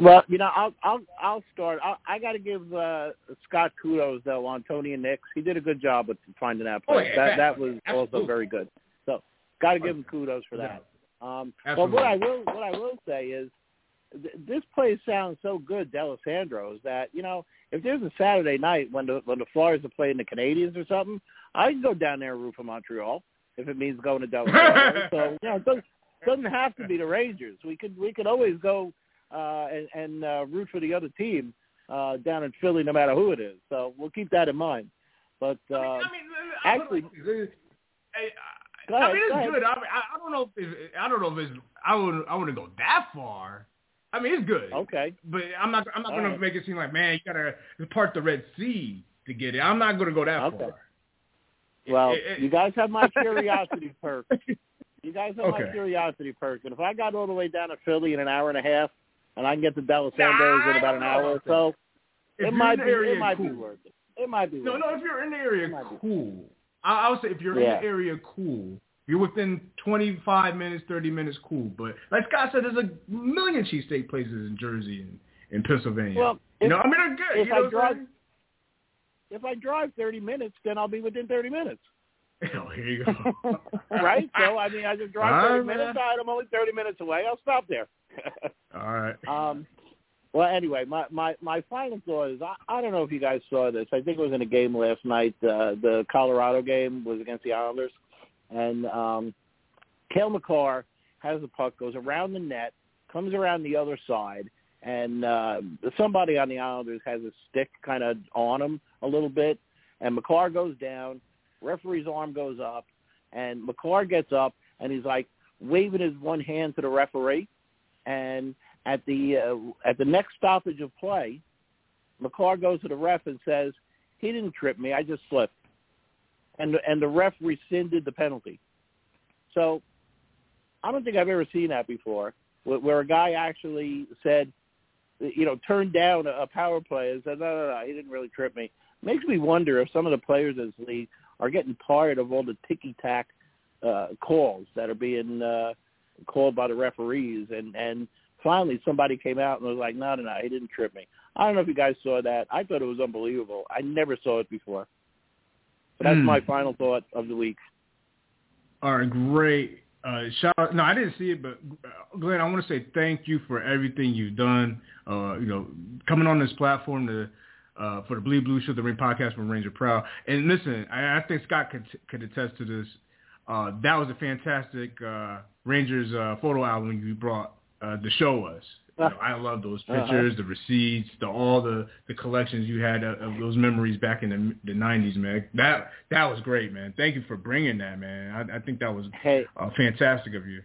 Well, you know, I'll I'll I'll start. I, I got to give uh, Scott kudos though on Tony and Nick's. He did a good job with finding that Oh, yeah, that that was absolutely. also very good. So, got to give him kudos for that. Um, but what I will what I will say is, th- this place sounds so good, Dalessandro's, that you know, if there's a Saturday night when the when the Flyers are playing the Canadiens or something, I can go down there and root for Montreal if it means going to Dalessandro's. so you know, it doesn't, doesn't have to be the Rangers. We could we could always go uh, and, and uh, root for the other team uh, down in Philly, no matter who it is. So we'll keep that in mind. But uh, I mean, I mean, actually- I, Go I ahead, mean, it's go ahead. good. I, mean, I, don't know if I don't know if it's I wouldn't I wouldn't go that far. I mean, it's good. okay, But I'm not I'm not All gonna right. make it seem like man, you gotta part the Red Sea to get it. I'm not gonna go that Okay. far. well, It- it- you guys have my curiosity perk. You guys have my curiosity perk, and if I got all the way down to Philly in an hour and a half, and I can get to Dalessandro's Nah, in about an hour or so, If it might be area, it might cool. be worth it. It it might be. No, no. If you're in the area, cool. I, I would say if you're yeah. in the area, cool. You're within 25 minutes, 30 minutes, cool. But like Scott said, there's a million cheesesteak places in Jersey and in Pennsylvania. Well, you know, I mean, they're good. If you know I drive, if I drive 30 minutes, then I'll be within 30 minutes. Oh, here you go. right? So I mean, I just drive 30 right, minutes. man. I'm only 30 minutes away. I'll stop there. All right. um, well, anyway, my my my final thought is I, I don't know if you guys saw this. I think it was in a game last night. Uh, the Colorado game was against the Islanders, and um, Cale Makar has the puck, goes around the net, comes around the other side, and uh, somebody on the Islanders has a stick kind of on him a little bit, and Makar goes down. Referee's arm goes up, and Makar gets up, and he's like waving his one hand to the referee, and at the uh, at the next stoppage of play, Makar goes to the ref and says, "He didn't trip me. I just slipped," and and the ref rescinded the penalty. So, I don't think I've ever seen that before, where, where a guy actually said, you know, turned down a, power play and said, "No, no, no, he didn't really trip me." Makes me wonder if some of the players in this league are getting tired of all the ticky tack uh, calls that are being uh, called by the referees, and and finally somebody came out and was like, no, no, no, he didn't trip me. I don't know if you guys saw that. I thought it was unbelievable. I never saw it before. But that's Hmm. my final thought of the week. All right, great. Uh, shout out, no, I didn't see it, but uh, Glenn, I want to say thank you for everything you've done. Uh, you know, coming on this platform to uh, for the Bleed Blue Show, the Rink Podcast from Ranger Proud. And listen, I, I think Scott could could attest to this. Uh, that was a fantastic uh, Rangers uh, photo album you brought uh, to show us. You know, I love those Uh-huh. pictures, the receipts, the all the, the collections you had of, of those memories back in the the '90s, man. That that was great, man. Thank you for bringing that, man. I, I think that was Hey, uh, fantastic of you.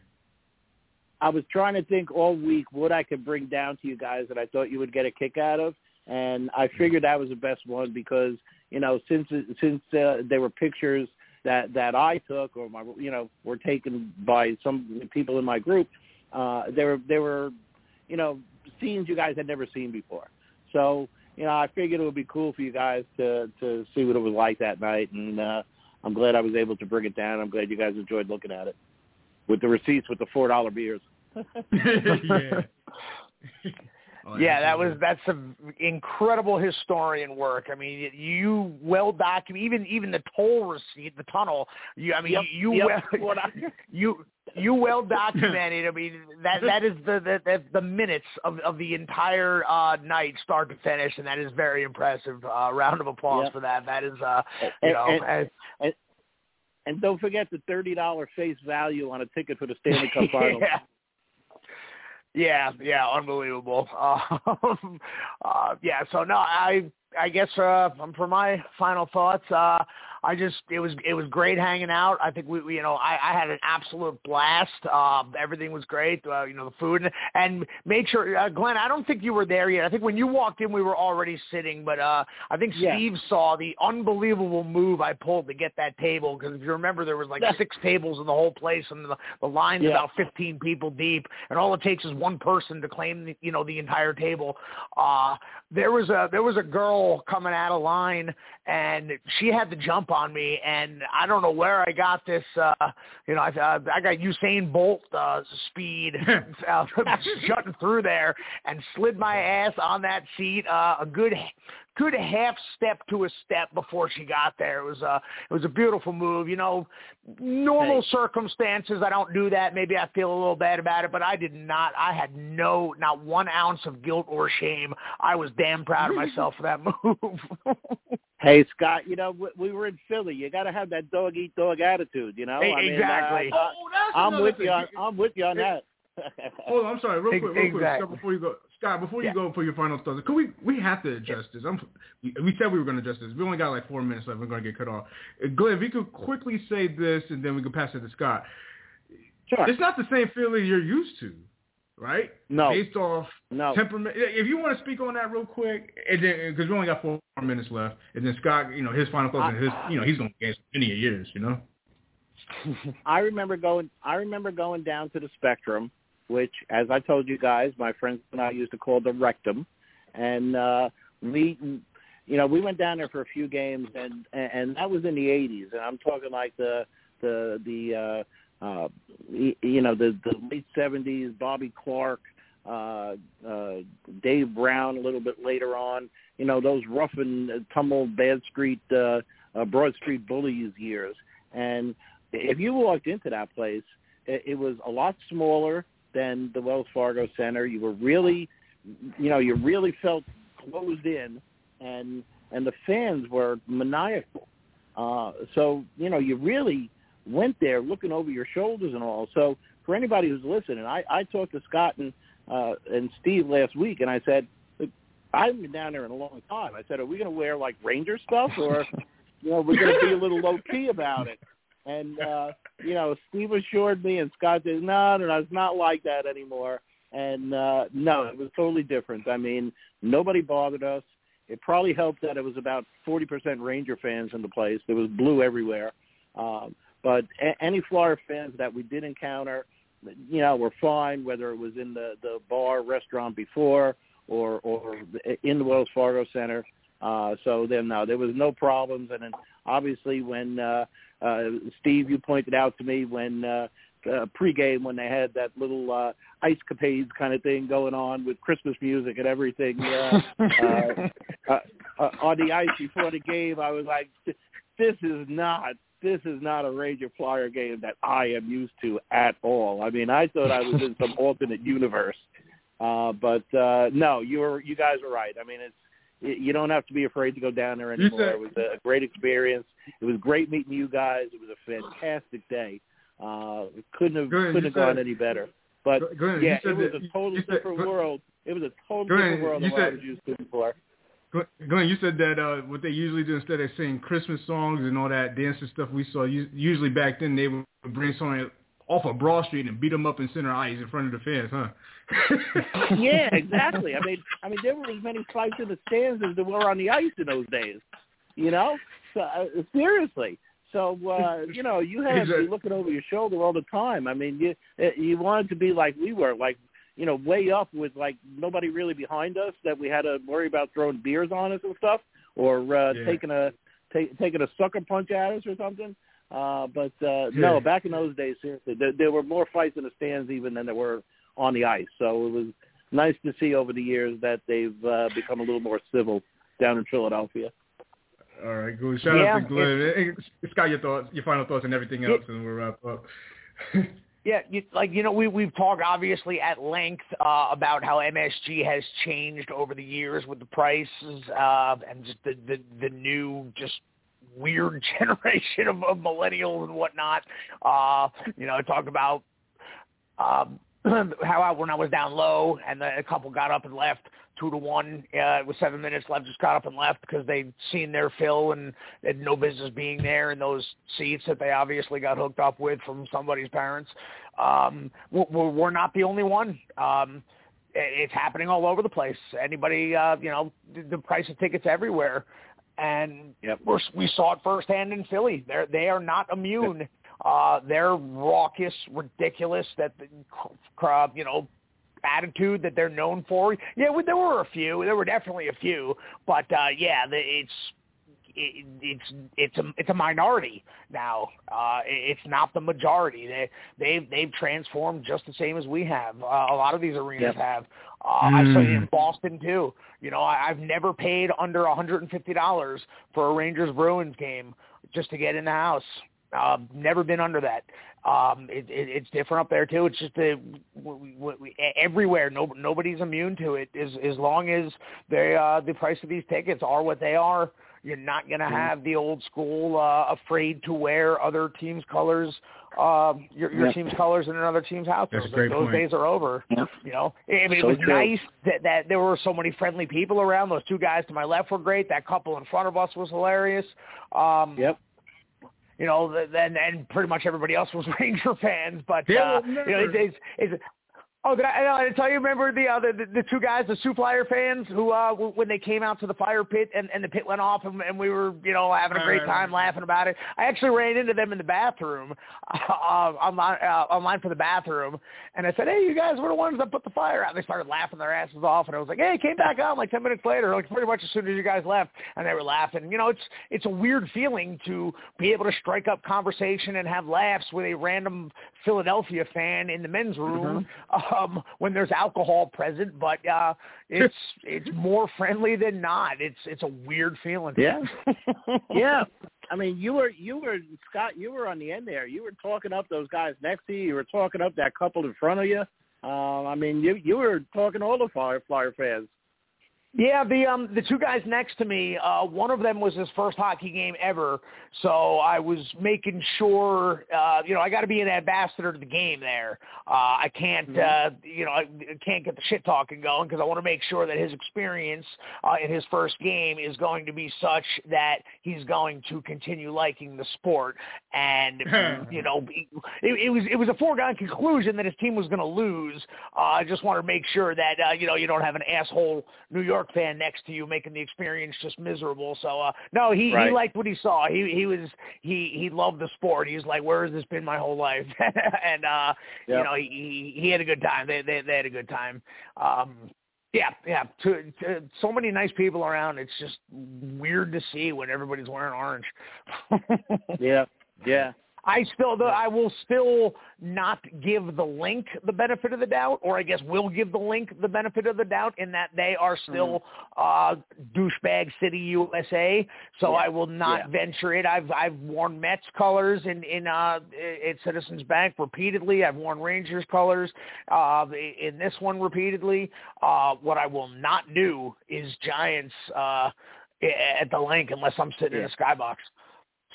I was trying to think all week what I could bring down to you guys that I thought you would get a kick out of, and I figured that was the best one because you know since since uh, there were pictures that that I took or my you know were taken by some people in my group, uh, there were there were you know scenes you guys had never seen before. So you know I figured it would be cool for you guys to to see what it was like that night, and uh, I'm glad I was able to bring it down. I'm glad you guys enjoyed looking at it with the receipts with the four dollar beers. yeah. Oh, yeah, that was that's some incredible historian work. I mean, you well document even even the toll receipt, the tunnel. You, I mean, Yep, you yep. well, What I- you you well documented. I mean, that that is the the the, the minutes of of the entire uh night, start to finish, and that is very impressive. Uh, round of applause Yep. for that. That is, uh, you And- know, and- uh, And don't forget the thirty dollar face value on a ticket for the Stanley Cup Finals. yeah. Yeah, yeah, unbelievable. Um, uh, yeah, so no, I I guess uh, for my final thoughts, uh, I just it was it was great hanging out. I think we, we you know I, I had an absolute blast. Um, everything was great. Uh, you know the food and, and make sure uh, Glenn. I don't think you were there yet. I think when you walked in, we were already sitting. But uh, I think Yeah. Steve saw the unbelievable move I pulled to get that table because if you remember, there was like six tables in the whole place, and the, the line's Yeah. about 15 people deep, and all it takes is one person to claim the, you know the entire table. Uh, there was a there was a girl coming out of line, and she had the jump on me, and I don't know where I got this. Uh, you know, I, uh, I got Usain Bolt uh, speed uh, shutting through there, and slid my ass on that seat uh, a good good half step to a step before she got there. It was a it was a beautiful move. You know, normal Hey. circumstances I don't do that. Maybe I feel a little bad about it, but I did not. I had no not one ounce of guilt or shame. I was damn proud of myself for that move. Hey Scott, you know we, we were in Philly. You got to have that dog eat dog attitude. You know, Hey, I mean, exactly. uh, Oh, that's I'm with thing. you. On, I'm with you on that. Hold on, I'm sorry, real quick, real quick. Scott, before you go, Scott, before you Yeah. go for your final thoughts, could we we have to address this? I'm, we, we said we were going to address this. We only got like four minutes left. We're going to get cut off. Glenn, if you could quickly say this, and then we can pass it to Scott. Sure. It's not the same feeling you're used to, right? No. Based off No. temperament. If you want to speak on that real quick, and then because we only got four minutes left, and then Scott, you know, his final thoughts, and his, you know, he's going to get many years, you know. I remember going. I remember going down to the Spectrum, which, as I told you guys, my friends and I used to call the rectum, and uh, we, you know, we went down there for a few games, and and that was in the '80s, and I'm talking like the the the uh, uh, you know the the late '70s, Bobby Clarke. uh, uh, Dave Brown a little bit later on. You know those rough and tumble Bad Street, uh, uh, Broad Street Bullies years. And if you walked into that place, it, it was a lot smaller than the Wells Fargo Center. You were really, you know, you really felt closed in, and and the fans were maniacal. Uh, so you know, you really went there looking over your shoulders and all. So for anybody who's listening, I, I talked to Scott and uh, and Steve last week, and I said, I haven't been down there in a long time. I said, are we going to wear like Ranger stuff, or you know, we're going to be a little low key about it? And uh, you know, Steve assured me, and Scott said, no, no, no, it's not like that anymore. And uh, no, it was totally different. I mean, nobody bothered us. It probably helped that it was about 40% Ranger fans in the place. There was blue everywhere. Um, but a- any Florida fans that we did encounter, you know, were fine, whether it was in the, the bar, restaurant before or, or in the Wells Fargo Center. Uh, so then, no, there was no problems. And then obviously when, uh, uh, Steve, you pointed out to me when, uh, uh, pregame when they had that little uh, ice capades kind of thing going on with Christmas music and everything uh, uh, uh, uh, on the ice before the game. I was like, this is not this is not a Ranger Flyer game that I am used to at all. I mean, I thought I was in some alternate universe, uh, but uh, no, you were you guys were right. I mean, it's you don't have to be afraid to go down there anymore. Said, it was a great experience. It was great meeting you guys. It was a fantastic day. Uh, it couldn't have couldn't have said, gone any better. But yeah, it was that, a totally said, different world. It was a totally different world than what I was used to before. Glenn, you said that uh, what they usually do instead of singing Christmas songs and all that dancing stuff we saw, usually back then they would bring someone off of Broad Street and beat them up in center ice in front of the fans, huh? Yeah, exactly. I mean, I mean, there were as many fights in the stands as there were on the ice in those days. You know, so, uh, seriously. So uh, you know, you had to be looking over your shoulder all the time. I mean, you you wanted to be like we were, like you know, way up with like nobody really behind us that we had to worry about throwing beers on us and stuff, or uh, yeah. taking a ta- taking a sucker punch at us or something. Uh, but uh, yeah. no, back in those days, seriously, there, there were more fights in the stands even than there were on the ice. So it was nice to see over the years that they've uh, become a little more civil down in Philadelphia. All right, good. Shout yeah, out to Glenn. It's got your thoughts, your final thoughts, and everything else, it, and we'll wrap up. Yeah, you, like you know, we we've talked obviously at length uh, about how MSG has changed over the years with the prices uh, and just the, the the new just weird generation of, of millennials and whatnot. Uh, you know, talk about um, how I, when I was down low and the, a couple got up and left two to one uh, with seven minutes left, just got up and left because they'd seen their fill and had no business being there in those seats that they obviously got hooked up with from somebody's parents. Um, we're, we're not the only one. Um, it's happening all over the place. Anybody, uh, you know, the, the price of tickets everywhere, and yep. we're, we saw it firsthand in Philly. They're they are not immune. Uh, they're raucous, ridiculous. That uh, you know attitude that they're known for. Yeah, there were a few. There were definitely a few, but uh, yeah, the, it's it, it's it's a it's a minority now. Uh, it's not the majority. They they've they've transformed just the same as we have. Uh, a lot of these arenas yep. have. Uh, mm. I've seen it in Boston too. You know, I, I've never paid under a hundred and fifty dollars for a Rangers Bruins game just to get in the house. Uh, never been under that. Um, it, it, it's different up there too. It's just a, we, we, we, everywhere. No, nobody's immune to it. As as long as they uh, the price of these tickets are what they are, you're not going to mm-hmm. have the old school uh, afraid to wear other teams' colors, uh, your, your team's colors in another team's house. Those, those point. days are over. Yeah. You know, I mean, so it was true. nice that, that there were so many friendly people around. Those two guys to my left were great. That couple in front of us was hilarious. Um, yep you know, then and pretty much everybody else was Ranger fans. But uh, you know, it's, it's, it's Oh, did I, did I tell you? Remember the, uh, the the two guys, the Sioux Flyer fans, who uh, when they came out to the fire pit and, and the pit went off, and, and we were, you know, having a great time laughing about it. I actually ran into them in the bathroom, uh, online uh, online for the bathroom, and I said, "Hey, you guys were the ones that put the fire out." And they started laughing their asses off, and I was like, "Hey, came back on like ten minutes later, like pretty much as soon as you guys left," and they were laughing. You know, it's it's a weird feeling to be able to strike up conversation and have laughs with a random Philadelphia fan in the men's room mm-hmm. um, when there's alcohol present, but uh, it's it's more friendly than not. It's it's a weird feeling. Yeah, yeah. I mean, you were you were Scott. You were on the end there. You were talking up those guys next to you. You were talking up that couple in front of you. Um, I mean, you you were talking all the Flyer fans. Yeah, the um the two guys next to me, uh one of them was his first hockey game ever, so I was making sure uh you know, I got to be an ambassador to the game there. Uh I can't mm-hmm. uh you know, I can't get the shit talking going because I want to make sure that his experience uh in his first game is going to be such that he's going to continue liking the sport and you know, it, it was it was a foregone conclusion that his team was going to lose. Uh I just want to make sure that uh you know, you don't have an asshole New York fan next to you, making the experience just miserable. So uh, no, he right. he liked what he saw. He he was he he loved the sport. He was like, where has this been my whole life? and uh, yep. you know, he he had a good time. They they they had a good time. Um, yeah, yeah. To, to, so many nice people around. It's just weird to see when everybody's wearing orange. yeah, yeah. I still, I will still not give the Linc the benefit of the doubt, or I guess will give the Linc the benefit of the doubt in that they are still mm. uh, douchebag city USA. So yeah. I will not yeah. venture it. I've I've worn Mets colors in in uh, at Citizens Bank repeatedly. I've worn Rangers colors uh, in this one repeatedly. Uh, what I will not do is Giants uh, at the Linc unless I'm sitting yeah. in a skybox.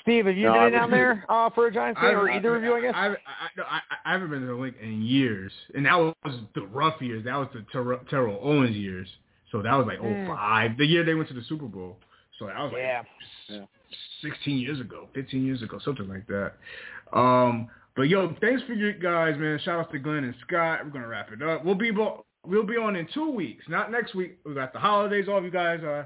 Steve, have you no, been down there uh, for a Giants game, or either of you? I guess. I, I, I, I haven't been to the Linc in years, and that was the rough years. That was the Ter- Terrell Owens years. So that was like mm. 05, the year they went to the Super Bowl. So that was like yeah. 16 years ago, 15 years ago, something like that. Um, but yo, thanks for you guys, man. Shout out to Glenn and Scott. We're gonna wrap it up. We'll be we'll be on in two weeks, not next week. We got the holidays off. You guys uh,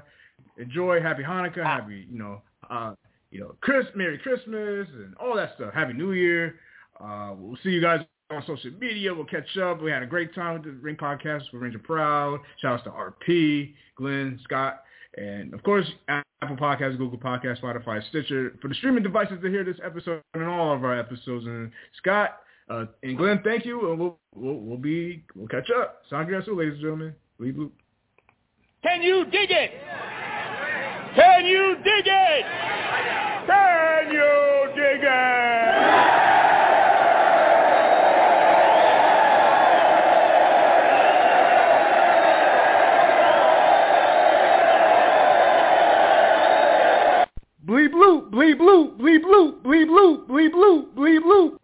enjoy. Happy Hanukkah. Happy you know. Uh, you know, Chris, Merry Christmas and all that stuff. Happy New Year. Uh, we'll see you guys on social media. We'll catch up. We had a great time with the Rink Podcast with Ranger Proud. Shout out to RP, Glenn, Scott, and of course Apple Podcasts, Google Podcasts, Spotify, Stitcher for the streaming devices to hear this episode and all of our episodes. And Scott uh, and Glenn, thank you, and we'll we'll, we'll be we'll catch up. Sangria, ladies and gentlemen. Leave loop. Can you dig it? Can you dig it? Can you dig it? Bleep bloop, bleep bloop, bleep bloop, bleep bloop, bleep bloop, bleep bloop.